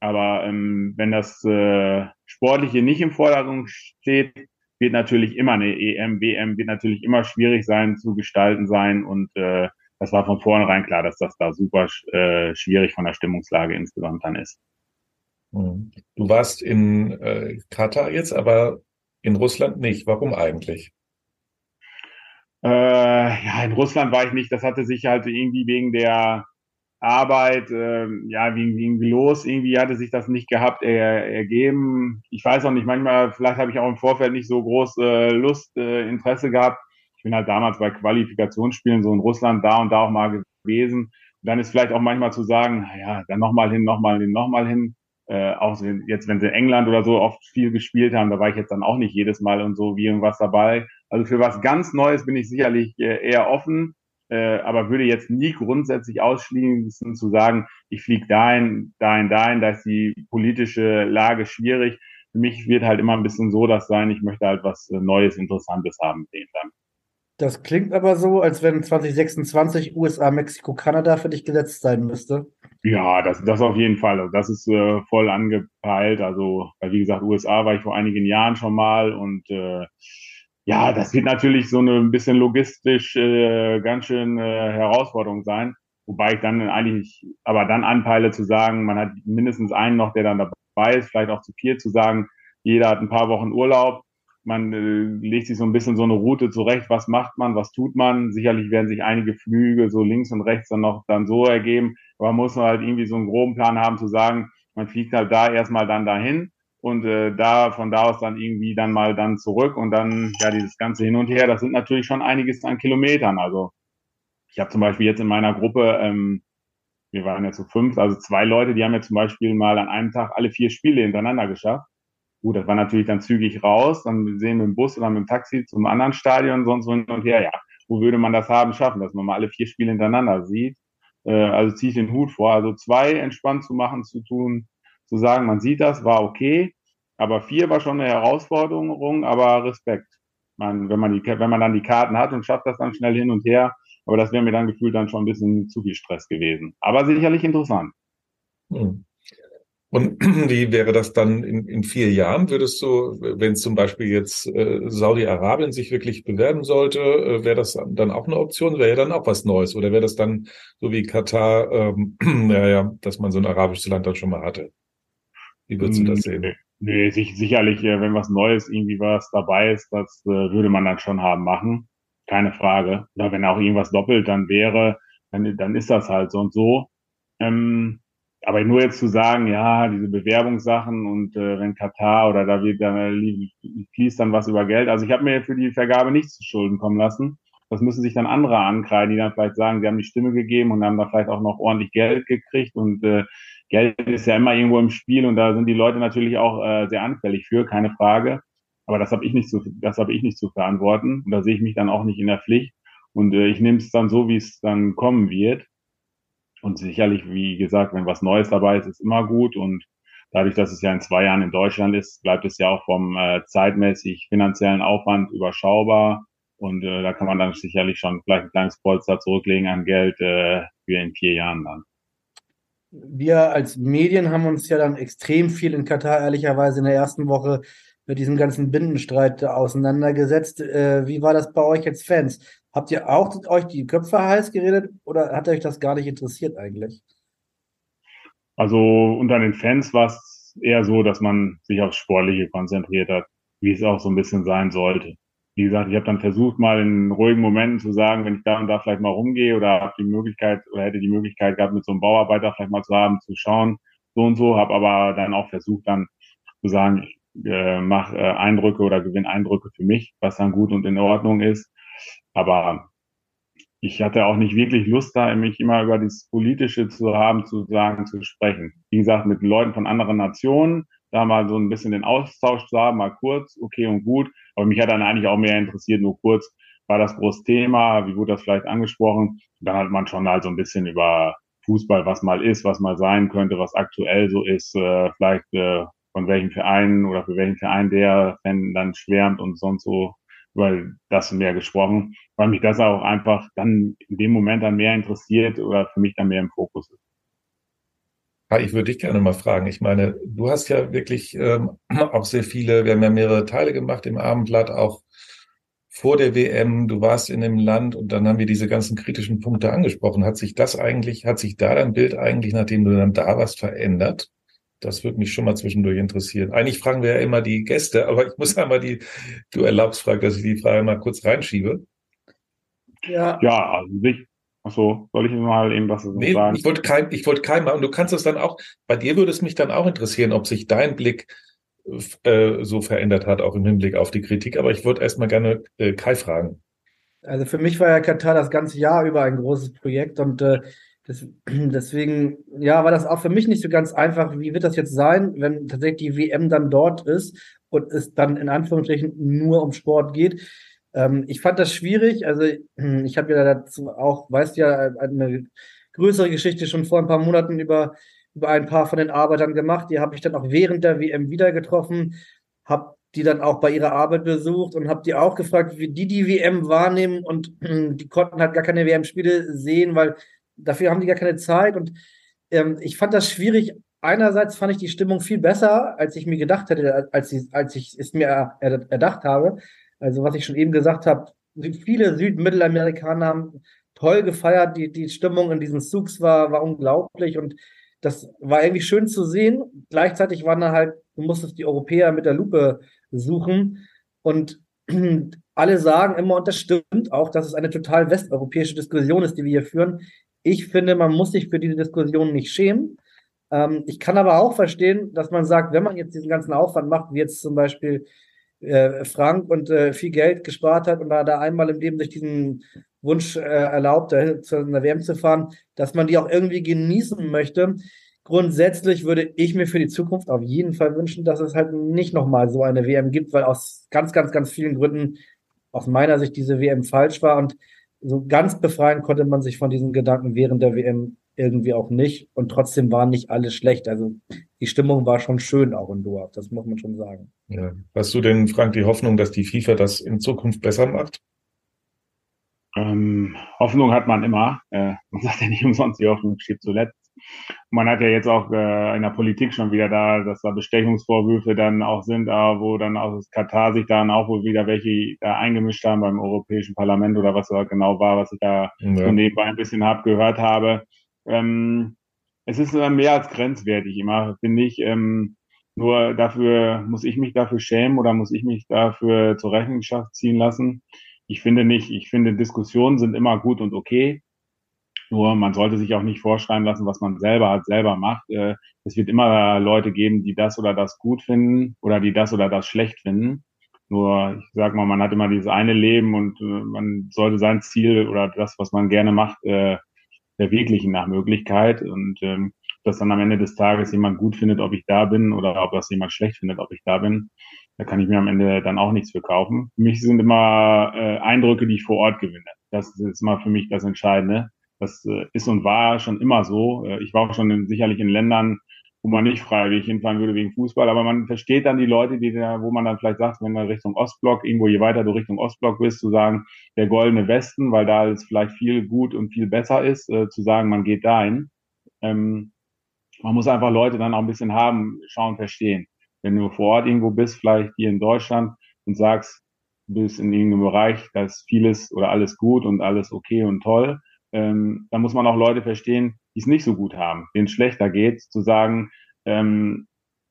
Aber ähm, wenn das äh, Sportliche nicht im Vordergrund steht, wird natürlich immer eine EM, WM, wird natürlich immer schwierig sein zu gestalten sein. Und äh, das war von vornherein klar, dass das da super äh, schwierig von der Stimmungslage insgesamt dann ist. Hm. Du warst in äh, Katar jetzt, aber in Russland nicht. Warum eigentlich? Äh, ja, in Russland war ich nicht. Das hatte sich halt irgendwie wegen der Arbeit, äh, ja, wie, wie los, irgendwie hatte sich das nicht gehabt er, ergeben. Ich weiß auch nicht, manchmal, vielleicht habe ich auch im Vorfeld nicht so groß äh, Lust, äh, Interesse gehabt. Ich bin halt damals bei Qualifikationsspielen so in Russland da und da auch mal gewesen. Und dann ist vielleicht auch manchmal zu sagen, ja, dann nochmal hin, nochmal hin, nochmal hin. Äh, auch jetzt, wenn sie in England oder so oft viel gespielt haben, da war ich jetzt dann auch nicht jedes Mal und so wie irgendwas dabei. Also für was ganz Neues bin ich sicherlich äh, eher offen äh, aber würde jetzt nie grundsätzlich ausschließen zu sagen, ich fliege dahin, dahin, dahin, da ist die politische Lage schwierig. Für mich wird halt immer ein bisschen so das sein, ich möchte halt was äh, Neues, Interessantes haben sehen dann. Das klingt aber so, als wenn 2026 USA, Mexiko, Kanada für dich gesetzt sein müsste. Ja, das, das auf jeden Fall. Das ist äh, voll angepeilt. Also, wie gesagt, USA war ich vor einigen Jahren schon mal und äh, ja, das wird natürlich so eine ein bisschen logistisch äh, ganz schön äh, Herausforderung sein. Wobei ich dann eigentlich, aber dann anpeile zu sagen, man hat mindestens einen noch, der dann dabei ist, vielleicht auch zu viel zu sagen, jeder hat ein paar Wochen Urlaub, man äh, legt sich so ein bisschen so eine Route zurecht, was macht man, was tut man. Sicherlich werden sich einige Flüge so links und rechts dann noch dann so ergeben, aber man muss halt irgendwie so einen groben Plan haben zu sagen, man fliegt halt da erstmal dann dahin und äh, da von da aus dann irgendwie dann mal dann zurück und dann ja dieses ganze hin und her. Das sind natürlich schon einiges an Kilometern. Also ich habe zum Beispiel jetzt in meiner Gruppe, ähm, wir waren ja zu fünf, also zwei Leute, die haben ja zum Beispiel mal an einem Tag alle vier Spiele hintereinander geschafft. Gut, das war natürlich dann zügig raus, dann sehen wir im Bus oder mit dem Taxi zum anderen Stadion, sonst so hin und her. Ja, wo würde man das haben schaffen, dass man mal alle vier Spiele hintereinander sieht? Äh, also ziehe ich den Hut vor. Also zwei entspannt zu machen, zu tun, zu sagen, man sieht das, war okay. Aber vier war schon eine Herausforderung, aber Respekt. Man, wenn, man die, wenn man dann die Karten hat und schafft das dann schnell hin und her, aber das wäre mir dann gefühlt dann schon ein bisschen zu viel Stress gewesen. Aber sicherlich interessant. Hm. Und wie wäre das dann in, in vier Jahren? Würdest du, wenn zum Beispiel jetzt äh, Saudi-Arabien sich wirklich bewerben sollte, äh, wäre das dann auch eine Option? Wäre ja dann auch was Neues? Oder wäre das dann so wie Katar, ähm, naja, dass man so ein arabisches Land dann schon mal hatte? Wie würdest du das hm, sehen? Nee, sich, sicherlich, äh, wenn was Neues irgendwie was dabei ist, das äh, würde man dann schon haben machen. Keine Frage. Oder wenn auch irgendwas doppelt dann wäre, dann, dann ist das halt so und so. Ähm, aber nur jetzt zu sagen, ja, diese Bewerbungssachen und äh, wenn Katar oder da wird dann fließt dann was über Geld. Also ich habe mir für die Vergabe nichts zu Schulden kommen lassen. Das müssen sich dann andere ankreiden, die dann vielleicht sagen, sie haben die Stimme gegeben und haben da vielleicht auch noch ordentlich Geld gekriegt und äh, Geld ist ja immer irgendwo im Spiel und da sind die Leute natürlich auch äh, sehr anfällig für, keine Frage. Aber das habe ich nicht zu, das habe ich nicht zu verantworten und da sehe ich mich dann auch nicht in der Pflicht. Und äh, ich nehme es dann so, wie es dann kommen wird. Und sicherlich, wie gesagt, wenn was Neues dabei ist, ist immer gut. Und dadurch, dass es ja in zwei Jahren in Deutschland ist, bleibt es ja auch vom äh, zeitmäßig finanziellen Aufwand überschaubar. Und äh, da kann man dann sicherlich schon vielleicht ein kleines Polster zurücklegen an Geld äh, für in vier Jahren dann. Wir als Medien haben uns ja dann extrem viel in Katar ehrlicherweise in der ersten Woche mit diesem ganzen Bindenstreit auseinandergesetzt. Äh, wie war das bei euch als Fans? Habt ihr auch euch die Köpfe heiß geredet oder hat euch das gar nicht interessiert eigentlich? Also unter den Fans war es eher so, dass man sich aufs Sportliche konzentriert hat, wie es auch so ein bisschen sein sollte. Wie gesagt, ich habe dann versucht, mal in ruhigen Momenten zu sagen, wenn ich da und da vielleicht mal rumgehe oder habe die Möglichkeit oder hätte die Möglichkeit gehabt, mit so einem Bauarbeiter vielleicht mal zu haben, zu schauen, so und so, habe aber dann auch versucht, dann zu sagen, ich äh, mache äh, Eindrücke oder gewinne Eindrücke für mich, was dann gut und in Ordnung ist. Aber ich hatte auch nicht wirklich Lust da, mich immer über das Politische zu haben, zu sagen, zu sprechen. Wie gesagt, mit Leuten von anderen Nationen, da mal so ein bisschen den Austausch zu haben, mal kurz, okay und gut. Aber mich hat dann eigentlich auch mehr interessiert, nur kurz, war das große Thema, wie wurde das vielleicht angesprochen? Dann hat man schon halt so ein bisschen über Fußball, was mal ist, was mal sein könnte, was aktuell so ist, äh, vielleicht äh, von welchem Verein oder für welchen Verein der Fan dann schwärmt und sonst so über das mehr gesprochen, weil mich das auch einfach dann in dem Moment dann mehr interessiert oder für mich dann mehr im Fokus ist. Ich würde dich gerne mal fragen. Ich meine, du hast ja wirklich ähm, auch sehr viele, wir haben ja mehrere Teile gemacht im Abendblatt, auch vor der WM. Du warst in dem Land und dann haben wir diese ganzen kritischen Punkte angesprochen. Hat sich das eigentlich, hat sich da dein Bild eigentlich, nachdem du dann da warst, verändert? Das würde mich schon mal zwischendurch interessieren. Eigentlich fragen wir ja immer die Gäste, aber ich muss einmal die, du erlaubst, frag, dass ich die Frage mal kurz reinschiebe. Ja, ja also ich, achso, soll ich mal eben was nee, sagen? Ich wollte kein, ich wollte kein mal, und du kannst es dann auch, bei dir würde es mich dann auch interessieren, ob sich dein Blick äh, so verändert hat, auch im Hinblick auf die Kritik. Aber ich würde erstmal gerne äh, Kai fragen. Also für mich war ja Katar das ganze Jahr über ein großes Projekt und äh, das, deswegen, ja, war das auch für mich nicht so ganz einfach. Wie wird das jetzt sein, wenn tatsächlich die WM dann dort ist und es dann in Anführungsstrichen nur um Sport geht? Ähm, ich fand das schwierig. Also ich habe ja dazu auch, weißt ja, eine größere Geschichte schon vor ein paar Monaten über über ein paar von den Arbeitern gemacht. Die habe ich dann auch während der WM wieder getroffen, habe die dann auch bei ihrer Arbeit besucht und habe die auch gefragt, wie die die WM wahrnehmen und die konnten halt gar keine WM-Spiele sehen, weil dafür haben die gar keine Zeit und ähm, ich fand das schwierig. Einerseits fand ich die Stimmung viel besser, als ich mir gedacht hätte, als ich, als ich es mir erdacht habe. Also was ich schon eben gesagt habe, viele Süd- und Mittelamerikaner haben toll gefeiert, die, die Stimmung in diesen Zugs war, war unglaublich und das war irgendwie schön zu sehen. Gleichzeitig waren da halt, du musstest die Europäer mit der Lupe suchen und alle sagen immer, und das stimmt auch, dass es eine total westeuropäische Diskussion ist, die wir hier führen. Ich finde, man muss sich für diese Diskussion nicht schämen. Ähm, ich kann aber auch verstehen, dass man sagt, wenn man jetzt diesen ganzen Aufwand macht, wie jetzt zum Beispiel äh, Frank und äh, viel Geld gespart hat und da, da einmal im Leben sich diesen Wunsch äh, erlaubt, da zu einer WM zu fahren, dass man die auch irgendwie genießen möchte. Grundsätzlich würde ich mir für die Zukunft auf jeden Fall wünschen, dass es halt nicht nochmal so eine WM gibt, weil aus ganz, ganz, ganz vielen Gründen aus meiner Sicht diese WM falsch war und so ganz befreien konnte man sich von diesen Gedanken während der WM irgendwie auch nicht und trotzdem war nicht alles schlecht. Also die Stimmung war schon schön auch in Doha, das muss man schon sagen. Ja. Hast du denn, Frank, die Hoffnung, dass die FIFA das in Zukunft besser macht? Ähm, Hoffnung hat man immer. Äh, man sagt ja nicht umsonst, die Hoffnung steht zuletzt. Man hat ja jetzt auch äh, in der Politik schon wieder da, dass da Bestechungsvorwürfe dann auch sind, äh, wo dann aus Katar sich dann auch wohl wieder welche da eingemischt haben beim Europäischen Parlament oder was da genau war, was ich da ja. so nebenbei ein bisschen hab gehört habe. Ähm, es ist äh, mehr als grenzwertig immer, finde ich. Ähm, nur dafür muss ich mich dafür schämen oder muss ich mich dafür zur Rechenschaft ziehen lassen. Ich finde nicht, ich finde Diskussionen sind immer gut und okay. Nur man sollte sich auch nicht vorschreiben lassen, was man selber hat, selber macht. Äh, es wird immer Leute geben, die das oder das gut finden oder die das oder das schlecht finden. Nur, ich sag mal, man hat immer dieses eine Leben und äh, man sollte sein Ziel oder das, was man gerne macht, äh, verwirklichen nach Möglichkeit. Und ähm, dass dann am Ende des Tages jemand gut findet, ob ich da bin oder ob das jemand schlecht findet, ob ich da bin, da kann ich mir am Ende dann auch nichts für kaufen. Für mich sind immer äh, Eindrücke, die ich vor Ort gewinne. Das ist immer für mich das Entscheidende. Das äh, ist und war schon immer so. Äh, ich war auch schon in, sicherlich in Ländern, wo man nicht freiwillig hinfahren würde wegen Fußball, aber man versteht dann die Leute, die da, wo man dann vielleicht sagt, wenn man Richtung Ostblock, irgendwo je weiter du Richtung Ostblock bist, zu sagen, der goldene Westen, weil da es vielleicht viel gut und viel besser ist, äh, zu sagen, man geht dahin. Ähm, man muss einfach Leute dann auch ein bisschen haben, schauen, verstehen. Wenn du vor Ort irgendwo bist, vielleicht hier in Deutschland und sagst, du bist in irgendeinem Bereich, da ist vieles oder alles gut und alles okay und toll, ähm, dann muss man auch Leute verstehen, die es nicht so gut haben, denen es schlechter geht, zu sagen, ähm,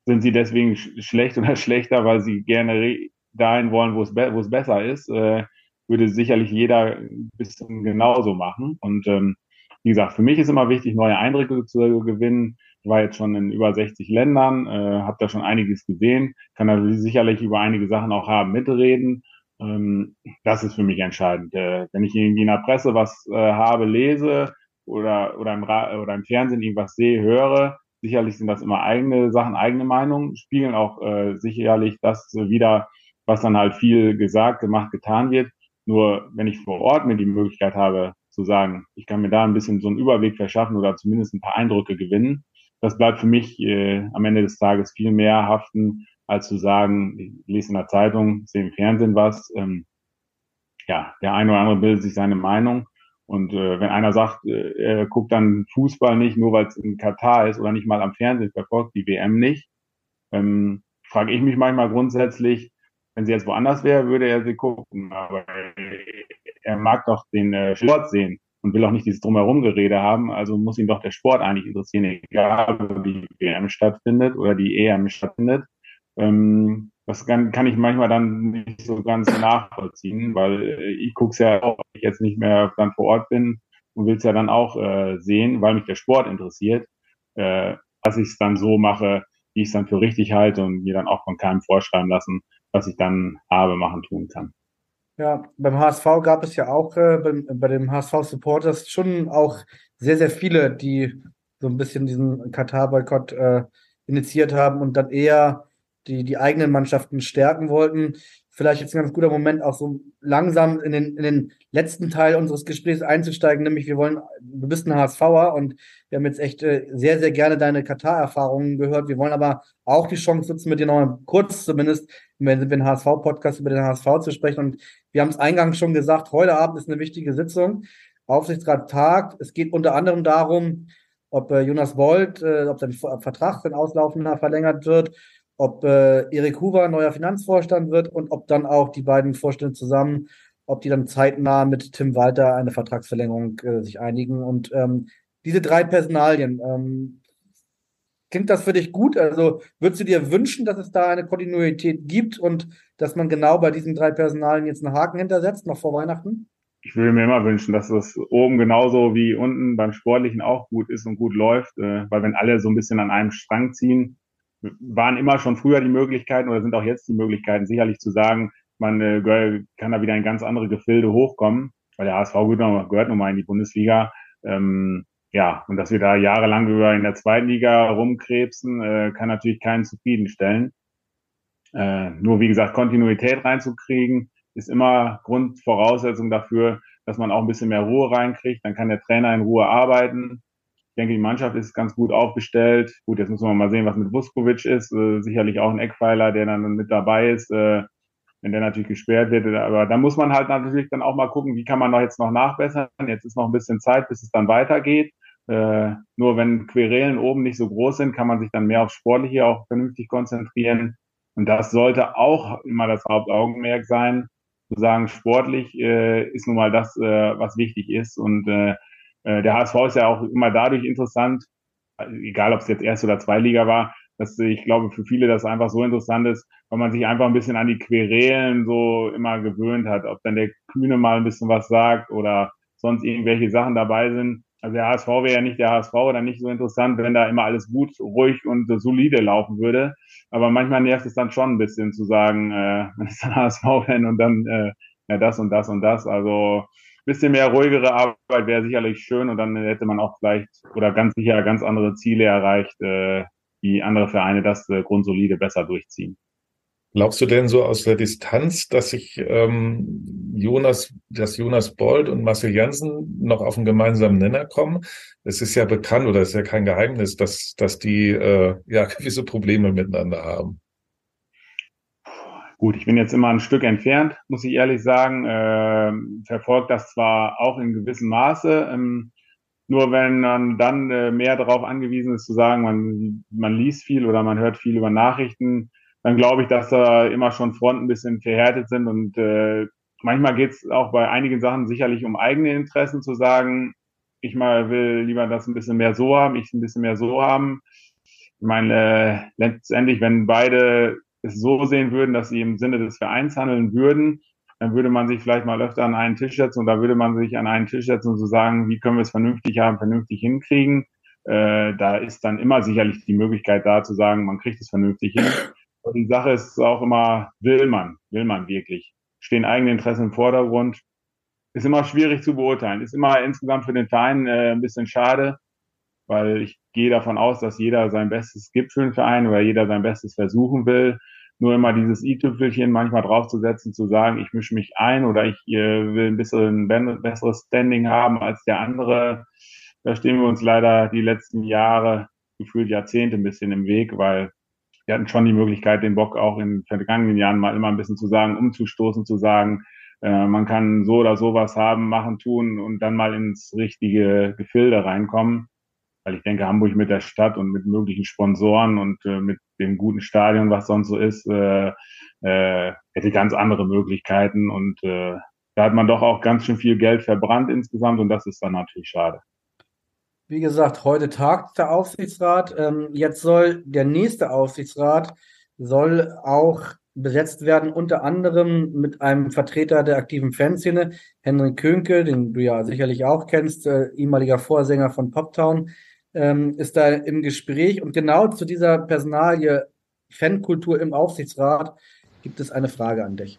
sind sie deswegen sch schlecht oder schlechter, weil sie gerne dahin wollen, wo es, wo es besser ist, äh, würde sicherlich jeder ein bisschen genauso machen. Und ähm, wie gesagt, für mich ist immer wichtig, neue Eindrücke zu gewinnen. Ich war jetzt schon in über 60 Ländern, äh, habe da schon einiges gesehen, kann da sicherlich über einige Sachen auch haben mitreden. Ähm, das ist für mich entscheidend. Äh, wenn ich irgendwie in der Presse was äh, habe, lese, oder, oder, im, oder im Fernsehen irgendwas sehe, höre, sicherlich sind das immer eigene Sachen, eigene Meinungen, spiegeln auch äh, sicherlich das wieder, was dann halt viel gesagt, gemacht, getan wird. Nur wenn ich vor Ort mir die Möglichkeit habe zu sagen, ich kann mir da ein bisschen so einen Überblick verschaffen oder zumindest ein paar Eindrücke gewinnen, das bleibt für mich äh, am Ende des Tages viel mehr haften, als zu sagen, ich lese in der Zeitung, sehe im Fernsehen was. Ähm, ja, der eine oder andere bildet sich seine Meinung und äh, wenn einer sagt, äh, er guckt dann Fußball nicht, nur weil es in Katar ist oder nicht mal am Fernsehen verfolgt, die WM nicht, ähm, frage ich mich manchmal grundsätzlich, wenn sie jetzt woanders wäre, würde er sie gucken. Aber er mag doch den äh, Sport sehen und will auch nicht dieses Drumherum-Gerede haben. Also muss ihn doch der Sport eigentlich interessieren, egal ob die WM stattfindet oder die EM stattfindet. Ähm, das kann, kann ich manchmal dann nicht so ganz nachvollziehen, weil äh, ich gucke es ja auch, wenn ich jetzt nicht mehr dann vor Ort bin und will es ja dann auch äh, sehen, weil mich der Sport interessiert, äh, dass ich es dann so mache, wie ich es dann für richtig halte und mir dann auch von keinem vorschreiben lassen, was ich dann habe, machen, tun kann. Ja, beim HSV gab es ja auch äh, bei, bei dem HSV Supporters schon auch sehr, sehr viele, die so ein bisschen diesen Katar-Boykott äh, initiiert haben und dann eher die, die eigenen Mannschaften stärken wollten. Vielleicht jetzt ein ganz guter Moment, auch so langsam in den, in den letzten Teil unseres Gesprächs einzusteigen, nämlich wir wollen, du bist ein HSVer und wir haben jetzt echt äh, sehr, sehr gerne deine Katar-Erfahrungen gehört. Wir wollen aber auch die Chance nutzen, mit dir noch kurz zumindest, wenn wir einen HSV-Podcast über den HSV zu sprechen. Und wir haben es eingangs schon gesagt, heute Abend ist eine wichtige Sitzung. Aufsichtsrat tagt. Es geht unter anderem darum, ob äh, Jonas Bold, äh, ob sein Vertrag, sein auslaufender verlängert wird ob äh, Erik Huber neuer Finanzvorstand wird und ob dann auch die beiden Vorstände zusammen, ob die dann zeitnah mit Tim Walter eine Vertragsverlängerung äh, sich einigen. Und ähm, diese drei Personalien, ähm, klingt das für dich gut? Also würdest du dir wünschen, dass es da eine Kontinuität gibt und dass man genau bei diesen drei Personalien jetzt einen Haken hintersetzt, noch vor Weihnachten? Ich würde mir immer wünschen, dass es oben genauso wie unten beim Sportlichen auch gut ist und gut läuft, äh, weil wenn alle so ein bisschen an einem Strang ziehen, waren immer schon früher die Möglichkeiten oder sind auch jetzt die Möglichkeiten, sicherlich zu sagen, man äh, kann da wieder in ganz andere Gefilde hochkommen, weil der HSV gehört, nun mal in die Bundesliga. Ähm, ja, und dass wir da jahrelang über in der zweiten Liga rumkrebsen, äh, kann natürlich keinen zufriedenstellen. Äh, nur wie gesagt, Kontinuität reinzukriegen, ist immer Grundvoraussetzung dafür, dass man auch ein bisschen mehr Ruhe reinkriegt. Dann kann der Trainer in Ruhe arbeiten. Ich denke, die Mannschaft ist ganz gut aufgestellt. Gut, jetzt müssen wir mal sehen, was mit Vuskovic ist. Äh, sicherlich auch ein Eckpfeiler, der dann mit dabei ist, äh, wenn der natürlich gesperrt wird. Aber da muss man halt natürlich dann auch mal gucken, wie kann man noch jetzt noch nachbessern. Jetzt ist noch ein bisschen Zeit, bis es dann weitergeht. Äh, nur wenn Querelen oben nicht so groß sind, kann man sich dann mehr auf Sportliche auch vernünftig konzentrieren. Und das sollte auch immer das Hauptaugenmerk sein, zu sagen, sportlich äh, ist nun mal das, äh, was wichtig ist. Und äh, der HSV ist ja auch immer dadurch interessant, egal ob es jetzt erste oder Zweiliga war, dass ich glaube, für viele das einfach so interessant ist, weil man sich einfach ein bisschen an die Querelen so immer gewöhnt hat. Ob dann der Kühne mal ein bisschen was sagt oder sonst irgendwelche Sachen dabei sind. Also der HSV wäre ja nicht der HSV oder nicht so interessant, wenn da immer alles gut, ruhig und solide laufen würde. Aber manchmal nervt es dann schon ein bisschen zu sagen, äh, man ist ein HSV-Fan und dann äh, ja das und das und das. Also bisschen mehr ruhigere Arbeit wäre sicherlich schön und dann hätte man auch vielleicht oder ganz sicher ganz andere Ziele erreicht, äh, die andere Vereine das äh, grundsolide besser durchziehen. Glaubst du denn so aus der Distanz, dass sich ähm, Jonas, dass Jonas Bold und Marcel Janssen noch auf einen gemeinsamen Nenner kommen? Es ist ja bekannt oder es ist ja kein Geheimnis, dass, dass die äh, ja gewisse Probleme miteinander haben. Gut, ich bin jetzt immer ein Stück entfernt, muss ich ehrlich sagen. Äh, verfolgt das zwar auch in gewissem Maße, ähm, nur wenn man dann äh, mehr darauf angewiesen ist zu sagen, man, man liest viel oder man hört viel über Nachrichten, dann glaube ich, dass da immer schon Fronten ein bisschen verhärtet sind und äh, manchmal geht es auch bei einigen Sachen sicherlich um eigene Interessen zu sagen, ich mal will lieber das ein bisschen mehr so haben, ich ein bisschen mehr so haben. Ich meine, äh, letztendlich, wenn beide es so sehen würden, dass sie im Sinne des Vereins handeln würden, dann würde man sich vielleicht mal öfter an einen Tisch setzen und da würde man sich an einen Tisch setzen und so sagen, wie können wir es vernünftig haben, vernünftig hinkriegen. Äh, da ist dann immer sicherlich die Möglichkeit da zu sagen, man kriegt es vernünftig hin. Und die Sache ist auch immer, will man, will man wirklich? Stehen eigene Interessen im Vordergrund? Ist immer schwierig zu beurteilen. Ist immer insgesamt für den Verein äh, ein bisschen schade, weil ich gehe davon aus, dass jeder sein Bestes gibt für den Verein oder jeder sein Bestes versuchen will. Nur immer dieses i-Tüpfelchen manchmal draufzusetzen, zu sagen, ich mische mich ein oder ich äh, will ein bisschen ein besseres Standing haben als der andere. Da stehen wir uns leider die letzten Jahre, gefühlt Jahrzehnte ein bisschen im Weg, weil wir hatten schon die Möglichkeit, den Bock auch in vergangenen Jahren mal immer ein bisschen zu sagen, umzustoßen, zu sagen, äh, man kann so oder sowas haben, machen, tun und dann mal ins richtige Gefilde reinkommen. Weil ich denke, Hamburg mit der Stadt und mit möglichen Sponsoren und äh, mit dem guten Stadion, was sonst so ist, äh, äh, hätte ganz andere Möglichkeiten und äh, da hat man doch auch ganz schön viel Geld verbrannt insgesamt und das ist dann natürlich schade. Wie gesagt, heute tagt der Aufsichtsrat. Ähm, jetzt soll der nächste Aufsichtsrat soll auch besetzt werden, unter anderem mit einem Vertreter der aktiven Fanszene, Henrik Könke, den du ja sicherlich auch kennst, äh, ehemaliger Vorsänger von Poptown, ähm, ist da im Gespräch. Und genau zu dieser Personalie Fankultur im Aufsichtsrat gibt es eine Frage an dich.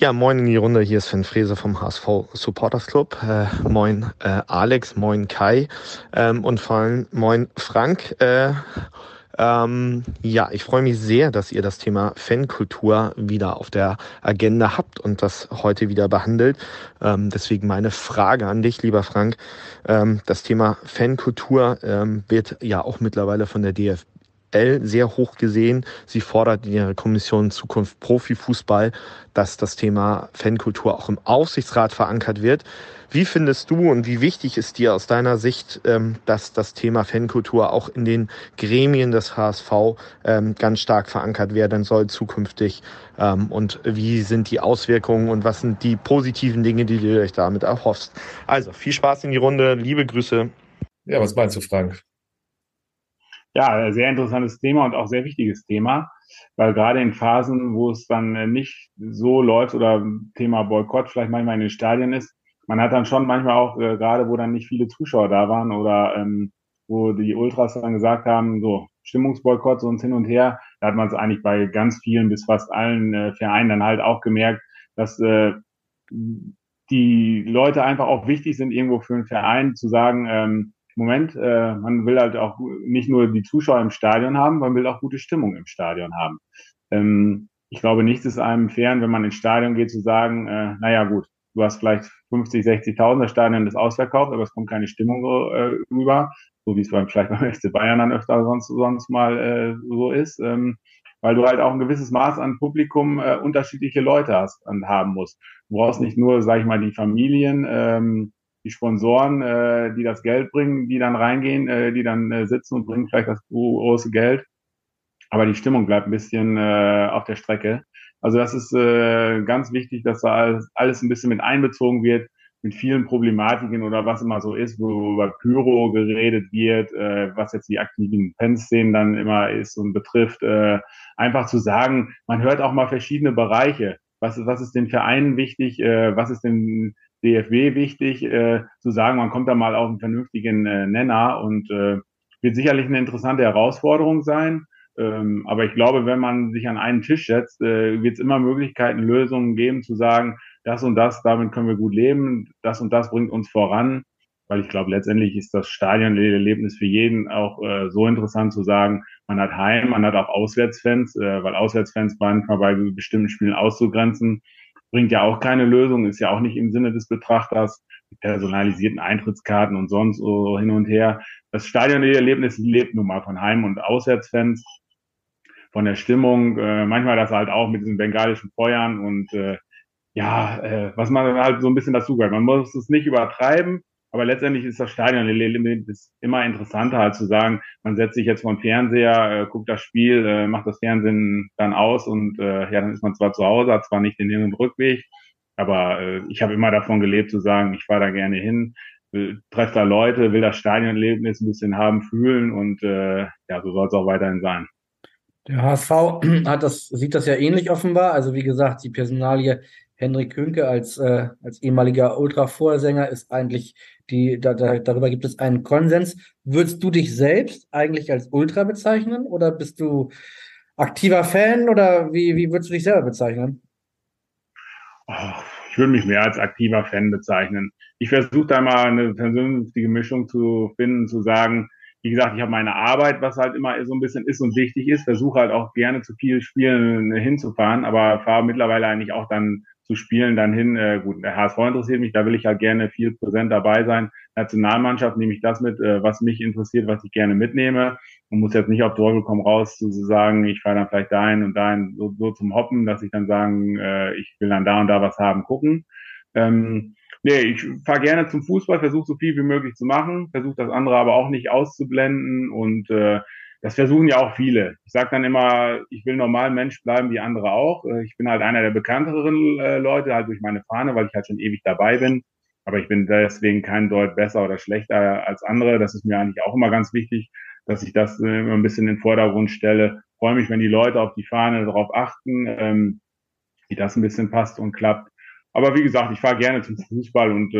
Ja, moin in die Runde. Hier ist Sven Frese vom HSV Supporters Club. Äh, moin äh, Alex, moin Kai ähm, und vor allem moin Frank. Äh, ähm, ja, ich freue mich sehr, dass ihr das Thema Fankultur wieder auf der Agenda habt und das heute wieder behandelt. Ähm, deswegen meine Frage an dich, lieber Frank. Ähm, das Thema Fankultur ähm, wird ja auch mittlerweile von der DFB aktuell sehr hoch gesehen. Sie fordert in ihrer Kommission Zukunft Profifußball, dass das Thema Fankultur auch im Aufsichtsrat verankert wird. Wie findest du und wie wichtig ist dir aus deiner Sicht, ähm, dass das Thema Fankultur auch in den Gremien des HSV ähm, ganz stark verankert werden soll zukünftig? Ähm, und wie sind die Auswirkungen und was sind die positiven Dinge, die du euch damit erhoffst? Also viel Spaß in die Runde, liebe Grüße. Ja, was meinst du, Frank? Ja, sehr interessantes Thema und auch sehr wichtiges Thema, weil gerade in Phasen, wo es dann äh, nicht so läuft oder Thema Boykott vielleicht manchmal in den Stadien ist, man hat dann schon manchmal auch, äh, gerade wo dann nicht viele Zuschauer da waren oder ähm, wo die Ultras dann gesagt haben, so Stimmungsboykott, so uns hin und her, da hat man es eigentlich bei ganz vielen bis fast allen äh, Vereinen dann halt auch gemerkt, dass äh, die Leute einfach auch wichtig sind, irgendwo für einen Verein zu sagen, ähm, Moment, äh, man will halt auch nicht nur die Zuschauer im Stadion haben, man will auch gute Stimmung im Stadion haben. Ähm, ich glaube, nichts ist einem fern, wenn man ins Stadion geht, zu sagen, äh, naja gut, du hast vielleicht 50, 60.000, das Stadion ist ausverkauft, aber es kommt keine Stimmung äh, rüber, so wie es beim, vielleicht beim FC Bayern dann öfter sonst, sonst mal äh, so ist, ähm, weil du halt auch ein gewisses Maß an Publikum äh, unterschiedliche Leute hast und haben musst. Du brauchst nicht nur, sag ich mal, die Familien, ähm, die Sponsoren, äh, die das Geld bringen, die dann reingehen, äh, die dann äh, sitzen und bringen vielleicht das große Geld. Aber die Stimmung bleibt ein bisschen äh, auf der Strecke. Also das ist äh, ganz wichtig, dass da alles, alles ein bisschen mit einbezogen wird, mit vielen Problematiken oder was immer so ist, wo über Pyro geredet wird, äh, was jetzt die aktiven Fanszenen dann immer ist und betrifft. Äh, einfach zu sagen, man hört auch mal verschiedene Bereiche. Was, was ist den Vereinen wichtig? Äh, was ist den DFW wichtig, äh, zu sagen, man kommt da mal auf einen vernünftigen äh, Nenner und äh, wird sicherlich eine interessante Herausforderung sein. Ähm, aber ich glaube, wenn man sich an einen Tisch setzt, äh, wird es immer Möglichkeiten, Lösungen geben, zu sagen, das und das, damit können wir gut leben, das und das bringt uns voran. weil ich glaube, letztendlich ist das Stadionerlebnis für jeden auch äh, so interessant zu sagen, man hat Heim, man hat auch Auswärtsfans, äh, weil Auswärtsfans manchmal bei bestimmten Spielen auszugrenzen, bringt ja auch keine Lösung, ist ja auch nicht im Sinne des Betrachters, personalisierten Eintrittskarten und sonst so hin und her. Das Stadionerlebnis lebt nun mal von Heim- und Auswärtsfans, von der Stimmung, äh, manchmal das halt auch mit diesen bengalischen Feuern und äh, ja, äh, was man halt so ein bisschen dazu gehört. Man muss es nicht übertreiben, aber letztendlich ist das Stadion ist immer interessanter, als zu sagen, man setzt sich jetzt vor den Fernseher, äh, guckt das Spiel, äh, macht das Fernsehen dann aus und äh, ja, dann ist man zwar zu Hause, hat zwar nicht den Hin- und Rückweg, aber äh, ich habe immer davon gelebt zu sagen, ich fahre da gerne hin, treffe da Leute, will das Stadionerlebnis ein bisschen haben, fühlen und äh, ja, so soll es auch weiterhin sein. Der HSV hat das, sieht das ja ähnlich offenbar. Also wie gesagt, die Personalie Henrik Künke als, äh, als ehemaliger Ultra-Vorsänger ist eigentlich die, da, da, darüber gibt es einen Konsens. Würdest du dich selbst eigentlich als Ultra bezeichnen oder bist du aktiver Fan oder wie, wie würdest du dich selber bezeichnen? Oh, ich würde mich mehr als aktiver Fan bezeichnen. Ich versuche da mal eine vernünftige Mischung zu finden, zu sagen, wie gesagt, ich habe meine Arbeit, was halt immer so ein bisschen ist und wichtig ist, versuche halt auch gerne zu viel Spielen hinzufahren, aber fahre mittlerweile eigentlich auch dann zu spielen dann hin. Äh, gut, der HSV interessiert mich, da will ich halt gerne viel präsent dabei sein. Nationalmannschaft nehme ich das mit, äh, was mich interessiert, was ich gerne mitnehme. Man muss jetzt nicht auf Teufel komm raus zu sagen, ich fahre dann vielleicht dahin und dahin so, so zum Hoppen, dass ich dann sagen, äh, ich will dann da und da was haben, gucken. Ähm, nee, ich fahre gerne zum Fußball, versuche so viel wie möglich zu machen, versuche das andere aber auch nicht auszublenden und äh, das versuchen ja auch viele. Ich sage dann immer, ich will normal Mensch bleiben wie andere auch. Äh, ich bin halt einer der bekannteren äh, Leute, halt durch meine Fahne, weil ich halt schon ewig dabei bin. Aber ich bin deswegen kein Deut besser oder schlechter als andere. Das ist mir eigentlich auch immer ganz wichtig, dass ich das äh, immer ein bisschen in den Vordergrund stelle. Freue mich, wenn die Leute auf die Fahne darauf achten, ähm, wie das ein bisschen passt und klappt. Aber wie gesagt, ich fahre gerne zum Fußball und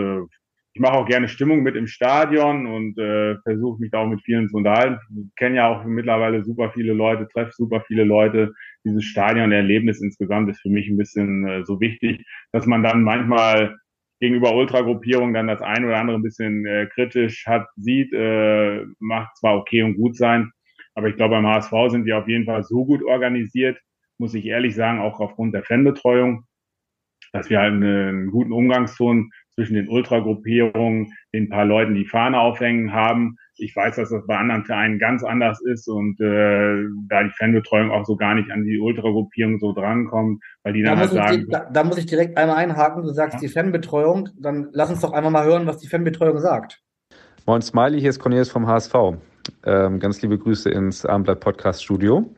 ich mache auch gerne Stimmung mit im Stadion und äh, versuche mich da auch mit vielen zu unterhalten. Ich kenne ja auch mittlerweile super viele Leute, treffe super viele Leute. Dieses Stadionerlebnis insgesamt ist für mich ein bisschen äh, so wichtig, dass man dann manchmal gegenüber Ultragruppierungen dann das ein oder andere ein bisschen äh, kritisch hat, sieht, äh, macht zwar okay und gut sein, aber ich glaube beim HSV sind die auf jeden Fall so gut organisiert, muss ich ehrlich sagen, auch aufgrund der Fanbetreuung, dass wir halt einen guten Umgangston zwischen den Ultragruppierungen, den paar Leuten, die Fahne aufhängen haben. Ich weiß, dass das bei anderen Vereinen ganz anders ist und äh, da die Fanbetreuung auch so gar nicht an die Ultragruppierung so drankommt, weil die dann da halt sagen. Die, da, da, muss ich direkt einmal einhaken. Du sagst ja. die Fanbetreuung, dann lass uns doch einmal mal hören, was die Fanbetreuung sagt. Moin Smiley, hier ist Cornelius vom HSV. Ähm, ganz liebe Grüße ins Abendblatt Podcast Studio.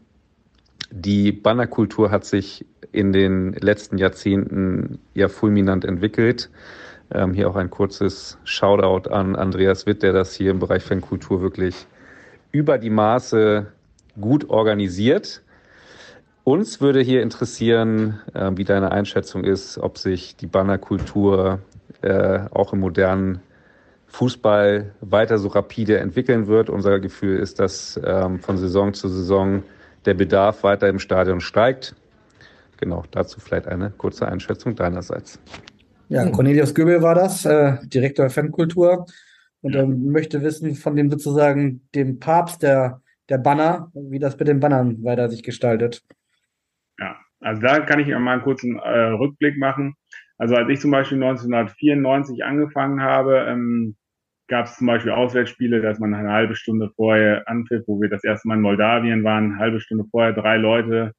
Die Bannerkultur hat sich in den letzten Jahrzehnten ja fulminant entwickelt. Ähm, hier auch ein kurzes Shoutout an Andreas Witt, der das hier im Bereich Fankultur wirklich über die Maße gut organisiert. Uns würde hier interessieren, äh, wie deine Einschätzung ist, ob sich die Bannerkultur äh, auch im modernen Fußball weiter so rapide entwickeln wird. Unser Gefühl ist, dass ähm, von Saison zu Saison der Bedarf weiter im Stadion steigt. Genau, dazu vielleicht eine kurze Einschätzung deinerseits. Ja, Cornelius Göbel war das, äh, Direktor Fankultur. Und er möchte wissen von dem sozusagen dem Papst der, der Banner, wie das mit den Bannern weiter sich gestaltet. Ja, also da kann ich mal einen kurzen äh, Rückblick machen. Also als ich zum Beispiel 1994 angefangen habe, ähm, gab es zum Beispiel Auswärtsspiele, dass man eine halbe Stunde vorher anpfiff, wo wir das erste Mal in Moldawien waren, eine halbe Stunde vorher drei Leute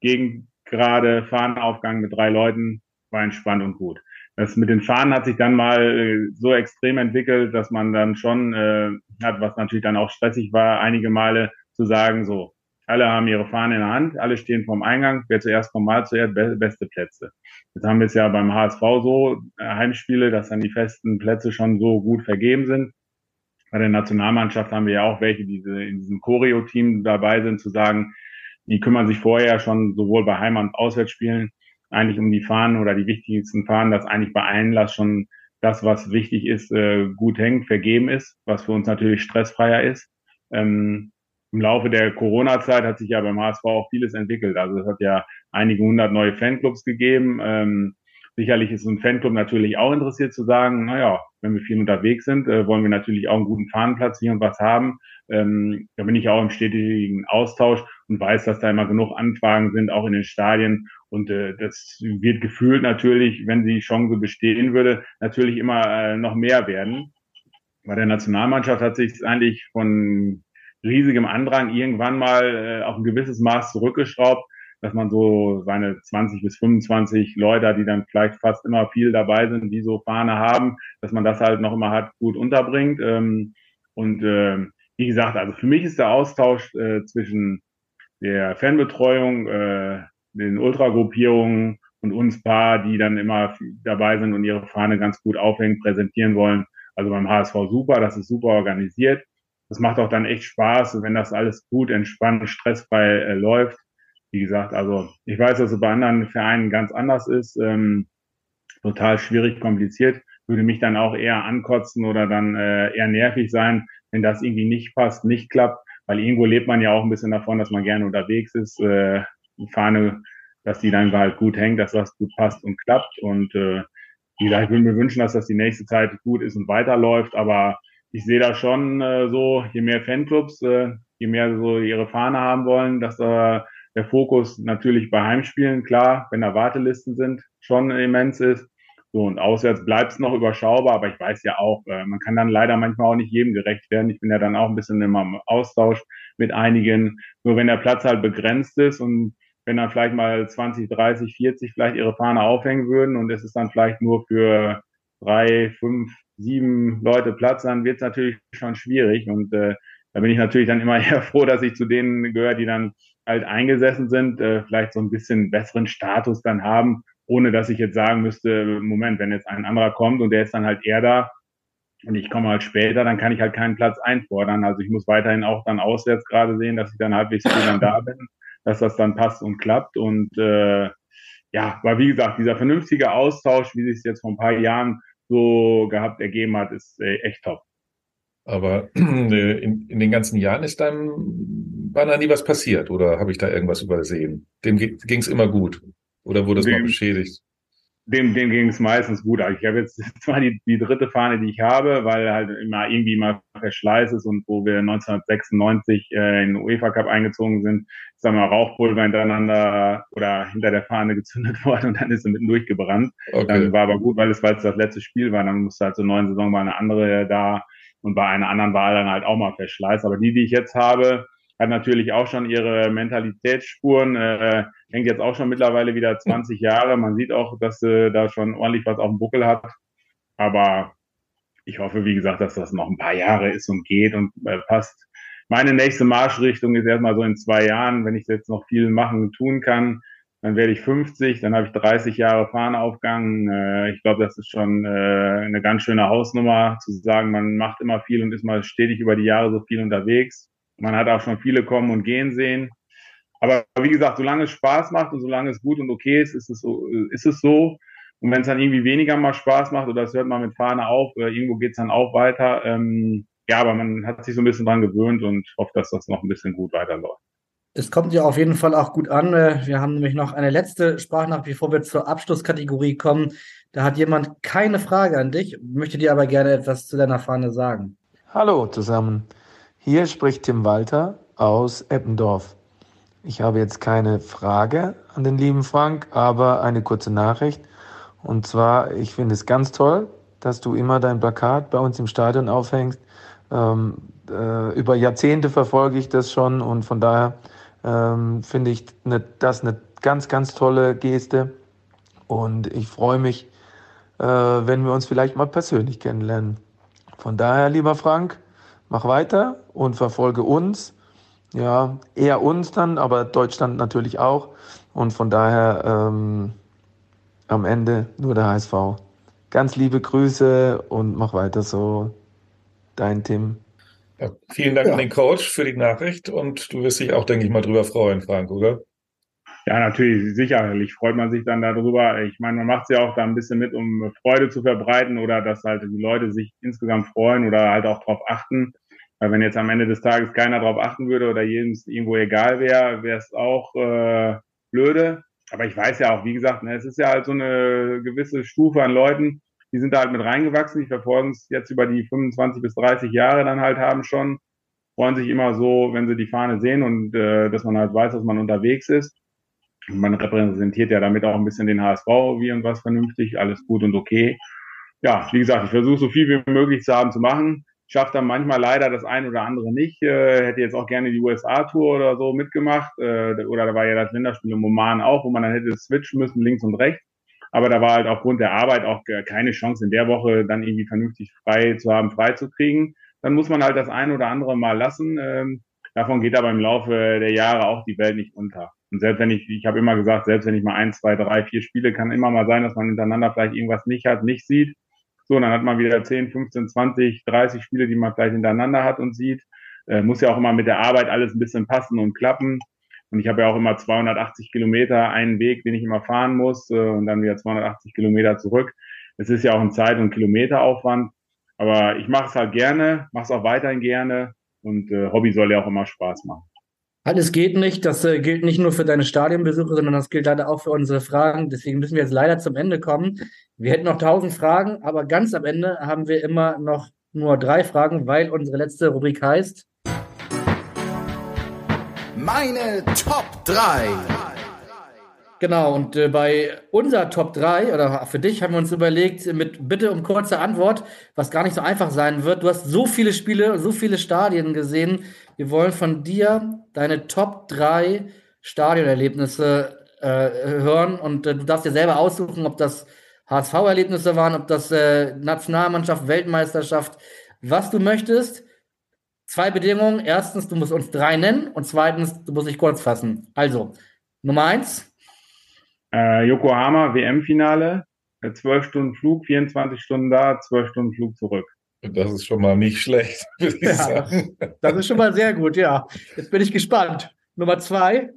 gegen gerade Fahnenaufgang mit drei Leuten, war entspannt und gut. Das mit den Fahnen hat sich dann mal äh, so extrem entwickelt, dass man dann schon äh, hat, was natürlich dann auch stressig war, einige Male zu sagen, so, alle haben ihre Fahnen in der Hand, alle stehen vorm Eingang, wer zuerst kommt, mal zuerst, be beste Plätze. Jetzt haben wir es ja beim HSV so, äh, Heimspiele, dass dann die festen Plätze schon so gut vergeben sind. Bei der Nationalmannschaft haben wir ja auch welche, die in diesem Choreo-Team dabei sind, zu sagen, die kümmern sich vorher schon sowohl bei Heim- und Auswärtsspielen eigentlich um die Fahnen oder die wichtigsten Fahnen, dass eigentlich bei Einlass schon das, was wichtig ist, äh, gut hängt, vergeben ist, was für uns natürlich stressfreier ist. Ähm, Im Laufe der Corona-Zeit hat sich ja beim HSV auch vieles entwickelt. Also es hat ja einige hundert neue Fanclubs gegeben. Ähm, sicherlich ist ein Fanclub natürlich auch interessiert zu sagen, naja, wenn wir viel unterwegs sind, äh, wollen wir natürlich auch einen guten Fahnenplatz hier und was haben. Ähm, da bin ich auch im stetigen Austausch und weiß, dass da immer genug Anfragen sind, auch in den Stadien. Und äh, das wird gefühlt natürlich, wenn die Chance bestehen würde, natürlich immer äh, noch mehr werden. Bei der Nationalmannschaft hat sich eigentlich von riesigem Andrang irgendwann mal äh, auf ein gewisses Maß zurückgeschraubt, dass man so seine 20 bis 25 Leute, die dann vielleicht fast immer viel dabei sind, die so Fahne haben, dass man das halt noch immer hat gut unterbringt. Ähm, und äh, wie gesagt, also für mich ist der Austausch äh, zwischen der Fanbetreuung, äh, den Ultragruppierungen und uns paar, die dann immer dabei sind und ihre Fahne ganz gut aufhängen, präsentieren wollen. Also beim HSV super, das ist super organisiert. Das macht auch dann echt Spaß, wenn das alles gut, entspannt, stressfrei äh, läuft. Wie gesagt, also ich weiß, dass es bei anderen Vereinen ganz anders ist. Ähm, total schwierig, kompliziert. Würde mich dann auch eher ankotzen oder dann äh, eher nervig sein, wenn das irgendwie nicht passt, nicht klappt. Weil irgendwo lebt man ja auch ein bisschen davon, dass man gerne unterwegs ist. Äh, die Fahne, dass die dann halt gut hängt, dass das gut passt und klappt. Und äh, wie gesagt, ich würde mir wünschen, dass das die nächste Zeit gut ist und weiterläuft. Aber ich sehe da schon äh, so, je mehr Fanclubs, äh, je mehr so ihre Fahne haben wollen, dass äh, der Fokus natürlich bei Heimspielen, klar, wenn da Wartelisten sind, schon immens ist. So, und auswärts bleibt es noch überschaubar, aber ich weiß ja auch, äh, man kann dann leider manchmal auch nicht jedem gerecht werden. Ich bin ja dann auch ein bisschen immer im Austausch mit einigen. Nur wenn der Platz halt begrenzt ist und wenn dann vielleicht mal 20, 30, 40 vielleicht ihre Fahne aufhängen würden und es ist dann vielleicht nur für drei, fünf, sieben Leute Platz, dann wird es natürlich schon schwierig. Und äh, da bin ich natürlich dann immer eher froh, dass ich zu denen gehöre, die dann halt eingesessen sind, äh, vielleicht so ein bisschen besseren Status dann haben, ohne dass ich jetzt sagen müsste, Moment, wenn jetzt ein anderer kommt und der ist dann halt eher da und ich komme halt später, dann kann ich halt keinen Platz einfordern. Also ich muss weiterhin auch dann auswärts gerade sehen, dass ich dann halbwegs früh dann da bin, dass das dann passt und klappt. Und äh, ja, aber wie gesagt, dieser vernünftige Austausch, wie sich es jetzt vor ein paar Jahren so gehabt ergeben hat, ist äh, echt top. Aber äh, in, in den ganzen Jahren ist deinem Banner nie was passiert oder habe ich da irgendwas übersehen? Dem ging es immer gut oder wurde es mal beschädigt? Dem, dem ging es meistens gut. Also ich habe jetzt zwar die, die dritte Fahne, die ich habe, weil halt immer irgendwie mal Verschleiß ist und wo wir 1996 äh, in den UEFA Cup eingezogen sind, ist dann mal Rauchpulver hintereinander oder hinter der Fahne gezündet worden und dann ist sie mitten durchgebrannt. Okay. Dann war aber gut, weil es, weil es das letzte Spiel war, dann musste halt zur neuen Saison mal eine andere da und bei einer anderen war dann halt auch mal Verschleiß. Aber die, die ich jetzt habe, hat natürlich auch schon ihre Mentalitätsspuren, äh, hängt jetzt auch schon mittlerweile wieder 20 Jahre. Man sieht auch, dass äh, da schon ordentlich was auf dem Buckel hat. Aber ich hoffe, wie gesagt, dass das noch ein paar Jahre ist und geht und äh, passt. Meine nächste Marschrichtung ist erstmal so in zwei Jahren, wenn ich jetzt noch viel machen und tun kann, dann werde ich 50, dann habe ich 30 Jahre Fahnenaufgang. Äh, ich glaube, das ist schon äh, eine ganz schöne Hausnummer, zu sagen, man macht immer viel und ist mal stetig über die Jahre so viel unterwegs. Man hat auch schon viele kommen und gehen sehen. Aber wie gesagt, solange es Spaß macht und solange es gut und okay ist, ist es so. Ist es so. Und wenn es dann irgendwie weniger mal Spaß macht oder es hört mal mit Fahne auf, oder irgendwo geht es dann auch weiter. Ähm, ja, aber man hat sich so ein bisschen dran gewöhnt und hofft, dass das noch ein bisschen gut weiterläuft. Es kommt ja auf jeden Fall auch gut an. Äh, wir haben nämlich noch eine letzte Sprachnachricht, bevor wir zur Abschlusskategorie kommen. Da hat jemand keine Frage an dich, möchte dir aber gerne etwas zu deiner Fahne sagen. Hallo zusammen. Hier spricht Tim Walter aus Eppendorf. Ich habe jetzt keine Frage an den lieben Frank, aber eine kurze Nachricht. Und zwar, ich finde es ganz toll, dass du immer dein Plakat bei uns im Stadion aufhängst. Ähm, äh, über Jahrzehnte verfolge ich das schon und von daher ähm, finde ich ne, das eine ganz, ganz tolle Geste. Und ich freue mich, äh, wenn wir uns vielleicht mal persönlich kennenlernen. Von daher, lieber Frank, mach weiter und verfolge uns. Ja, eher uns dann, aber Deutschland natürlich auch. Und von daher ähm, am Ende nur der HSV. Ganz liebe Grüße und mach weiter so. Dein Tim. Ja, vielen Dank ja. an den Coach für die Nachricht und du wirst dich auch, denke ich mal, drüber freuen, Frank, oder? Ja, natürlich, sicherlich freut man sich dann darüber. Ich meine, man macht es ja auch da ein bisschen mit, um Freude zu verbreiten oder dass halt die Leute sich insgesamt freuen oder halt auch darauf achten. Weil wenn jetzt am Ende des Tages keiner darauf achten würde oder jedem irgendwo egal wäre, wäre es auch äh, blöde. Aber ich weiß ja auch, wie gesagt, ne, es ist ja halt so eine gewisse Stufe an Leuten, die sind da halt mit reingewachsen, die verfolgen es jetzt über die 25 bis 30 Jahre dann halt haben schon, freuen sich immer so, wenn sie die Fahne sehen und äh, dass man halt weiß, dass man unterwegs ist. Und man repräsentiert ja damit auch ein bisschen den HSV, wie und was vernünftig, alles gut und okay. Ja, wie gesagt, ich versuche so viel wie möglich zu haben zu machen. Schafft dann manchmal leider das ein oder andere nicht. Äh, hätte jetzt auch gerne die USA-Tour oder so mitgemacht. Äh, oder da war ja das Länderspiel im Oman auch, wo man dann hätte switchen müssen, links und rechts. Aber da war halt aufgrund der Arbeit auch keine Chance in der Woche dann irgendwie vernünftig frei zu haben, frei zu kriegen. Dann muss man halt das ein oder andere mal lassen. Ähm, davon geht aber im Laufe der Jahre auch die Welt nicht unter. Und selbst wenn ich, ich habe immer gesagt, selbst wenn ich mal ein, zwei, drei, vier Spiele, kann immer mal sein, dass man hintereinander vielleicht irgendwas nicht hat, nicht sieht. So, dann hat man wieder 10, 15, 20, 30 Spiele, die man vielleicht hintereinander hat und sieht. Äh, muss ja auch immer mit der Arbeit alles ein bisschen passen und klappen. Und ich habe ja auch immer 280 Kilometer einen Weg, den ich immer fahren muss äh, und dann wieder 280 Kilometer zurück. Es ist ja auch ein Zeit- und Kilometeraufwand. Aber ich mache es halt gerne, mache es auch weiterhin gerne und äh, Hobby soll ja auch immer Spaß machen. Alles geht nicht. Das äh, gilt nicht nur für deine Stadionbesuche, sondern das gilt leider auch für unsere Fragen. Deswegen müssen wir jetzt leider zum Ende kommen. Wir hätten noch tausend Fragen, aber ganz am Ende haben wir immer noch nur drei Fragen, weil unsere letzte Rubrik heißt meine Top 3. Genau, und äh, bei unserer Top 3 oder für dich haben wir uns überlegt, mit Bitte um kurze Antwort, was gar nicht so einfach sein wird. Du hast so viele Spiele, so viele Stadien gesehen. Wir wollen von dir deine Top 3 Stadionerlebnisse äh, hören und äh, du darfst dir selber aussuchen, ob das HSV-Erlebnisse waren, ob das äh, Nationalmannschaft, Weltmeisterschaft, was du möchtest. Zwei Bedingungen. Erstens, du musst uns drei nennen und zweitens, du musst dich kurz fassen. Also, Nummer eins. Äh, Yokohama WM-Finale, zwölf Stunden Flug, 24 Stunden da, zwölf Stunden Flug zurück. Das ist schon mal nicht schlecht, würde ich Ja, sagen. Das ist schon mal sehr gut, ja. Jetzt bin ich gespannt. Nummer zwei.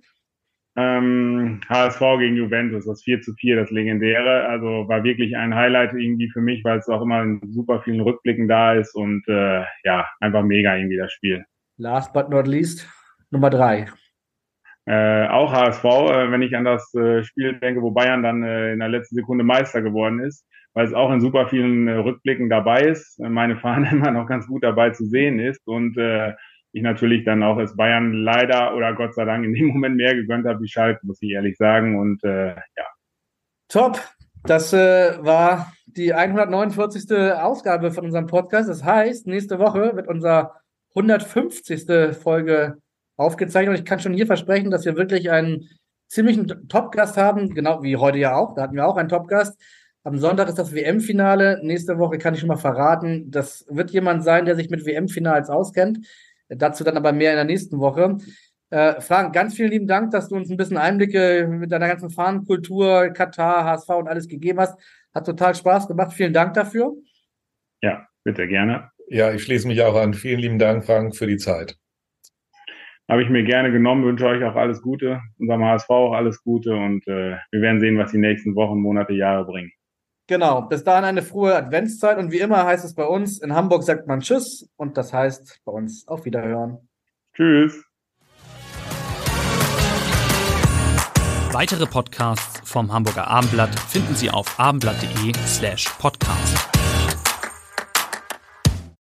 Ähm, HSV gegen Juventus, das 4 zu 4, das legendäre. Also war wirklich ein Highlight irgendwie für mich, weil es auch immer in super vielen Rückblicken da ist und äh, ja, einfach mega irgendwie das Spiel. Last but not least. Nummer drei. Äh, auch HSV, äh, wenn ich an das äh, Spiel denke, wo Bayern dann äh, in der letzten Sekunde Meister geworden ist, weil es auch in super vielen äh, Rückblicken dabei ist, äh, meine Fahne immer noch ganz gut dabei zu sehen ist und äh, ich natürlich dann auch als Bayern leider oder Gott sei Dank in dem Moment mehr gegönnt habe wie Schalke, muss ich ehrlich sagen. Und äh, ja, Top. Das äh, war die 149. Ausgabe von unserem Podcast. Das heißt, nächste Woche wird unser 150. Folge aufgezeichnet. Und ich kann schon hier versprechen, dass wir wirklich einen ziemlichen Top-Gast haben, genau wie heute ja auch. Da hatten wir auch einen Top-Gast. Am Sonntag ist das WM-Finale. Nächste Woche kann ich schon mal verraten. Das wird jemand sein, der sich mit WM-Finals auskennt. Dazu dann aber mehr in der nächsten Woche. Äh, Frank, ganz vielen lieben Dank, dass du uns ein bisschen Einblicke mit deiner ganzen Fahnenkultur, Katar, HSV und alles gegeben hast. Hat total Spaß gemacht. Vielen Dank dafür. ja, bitte gerne. Ja, ich schließe mich auch an. Vielen lieben Dank, Frank, für die Zeit. Habe ich mir gerne genommen, wünsche euch auch alles Gute, unserem HSV auch alles Gute und äh, wir werden sehen, was die nächsten Wochen, Monate, Jahre bringen. Genau, bis dahin eine frohe Adventszeit und wie immer heißt es bei uns, in Hamburg sagt man Tschüss und das heißt bei uns auf Wiederhören. Tschüss. Weitere Podcasts vom Hamburger Abendblatt finden Sie auf abendblatt.de slash podcast.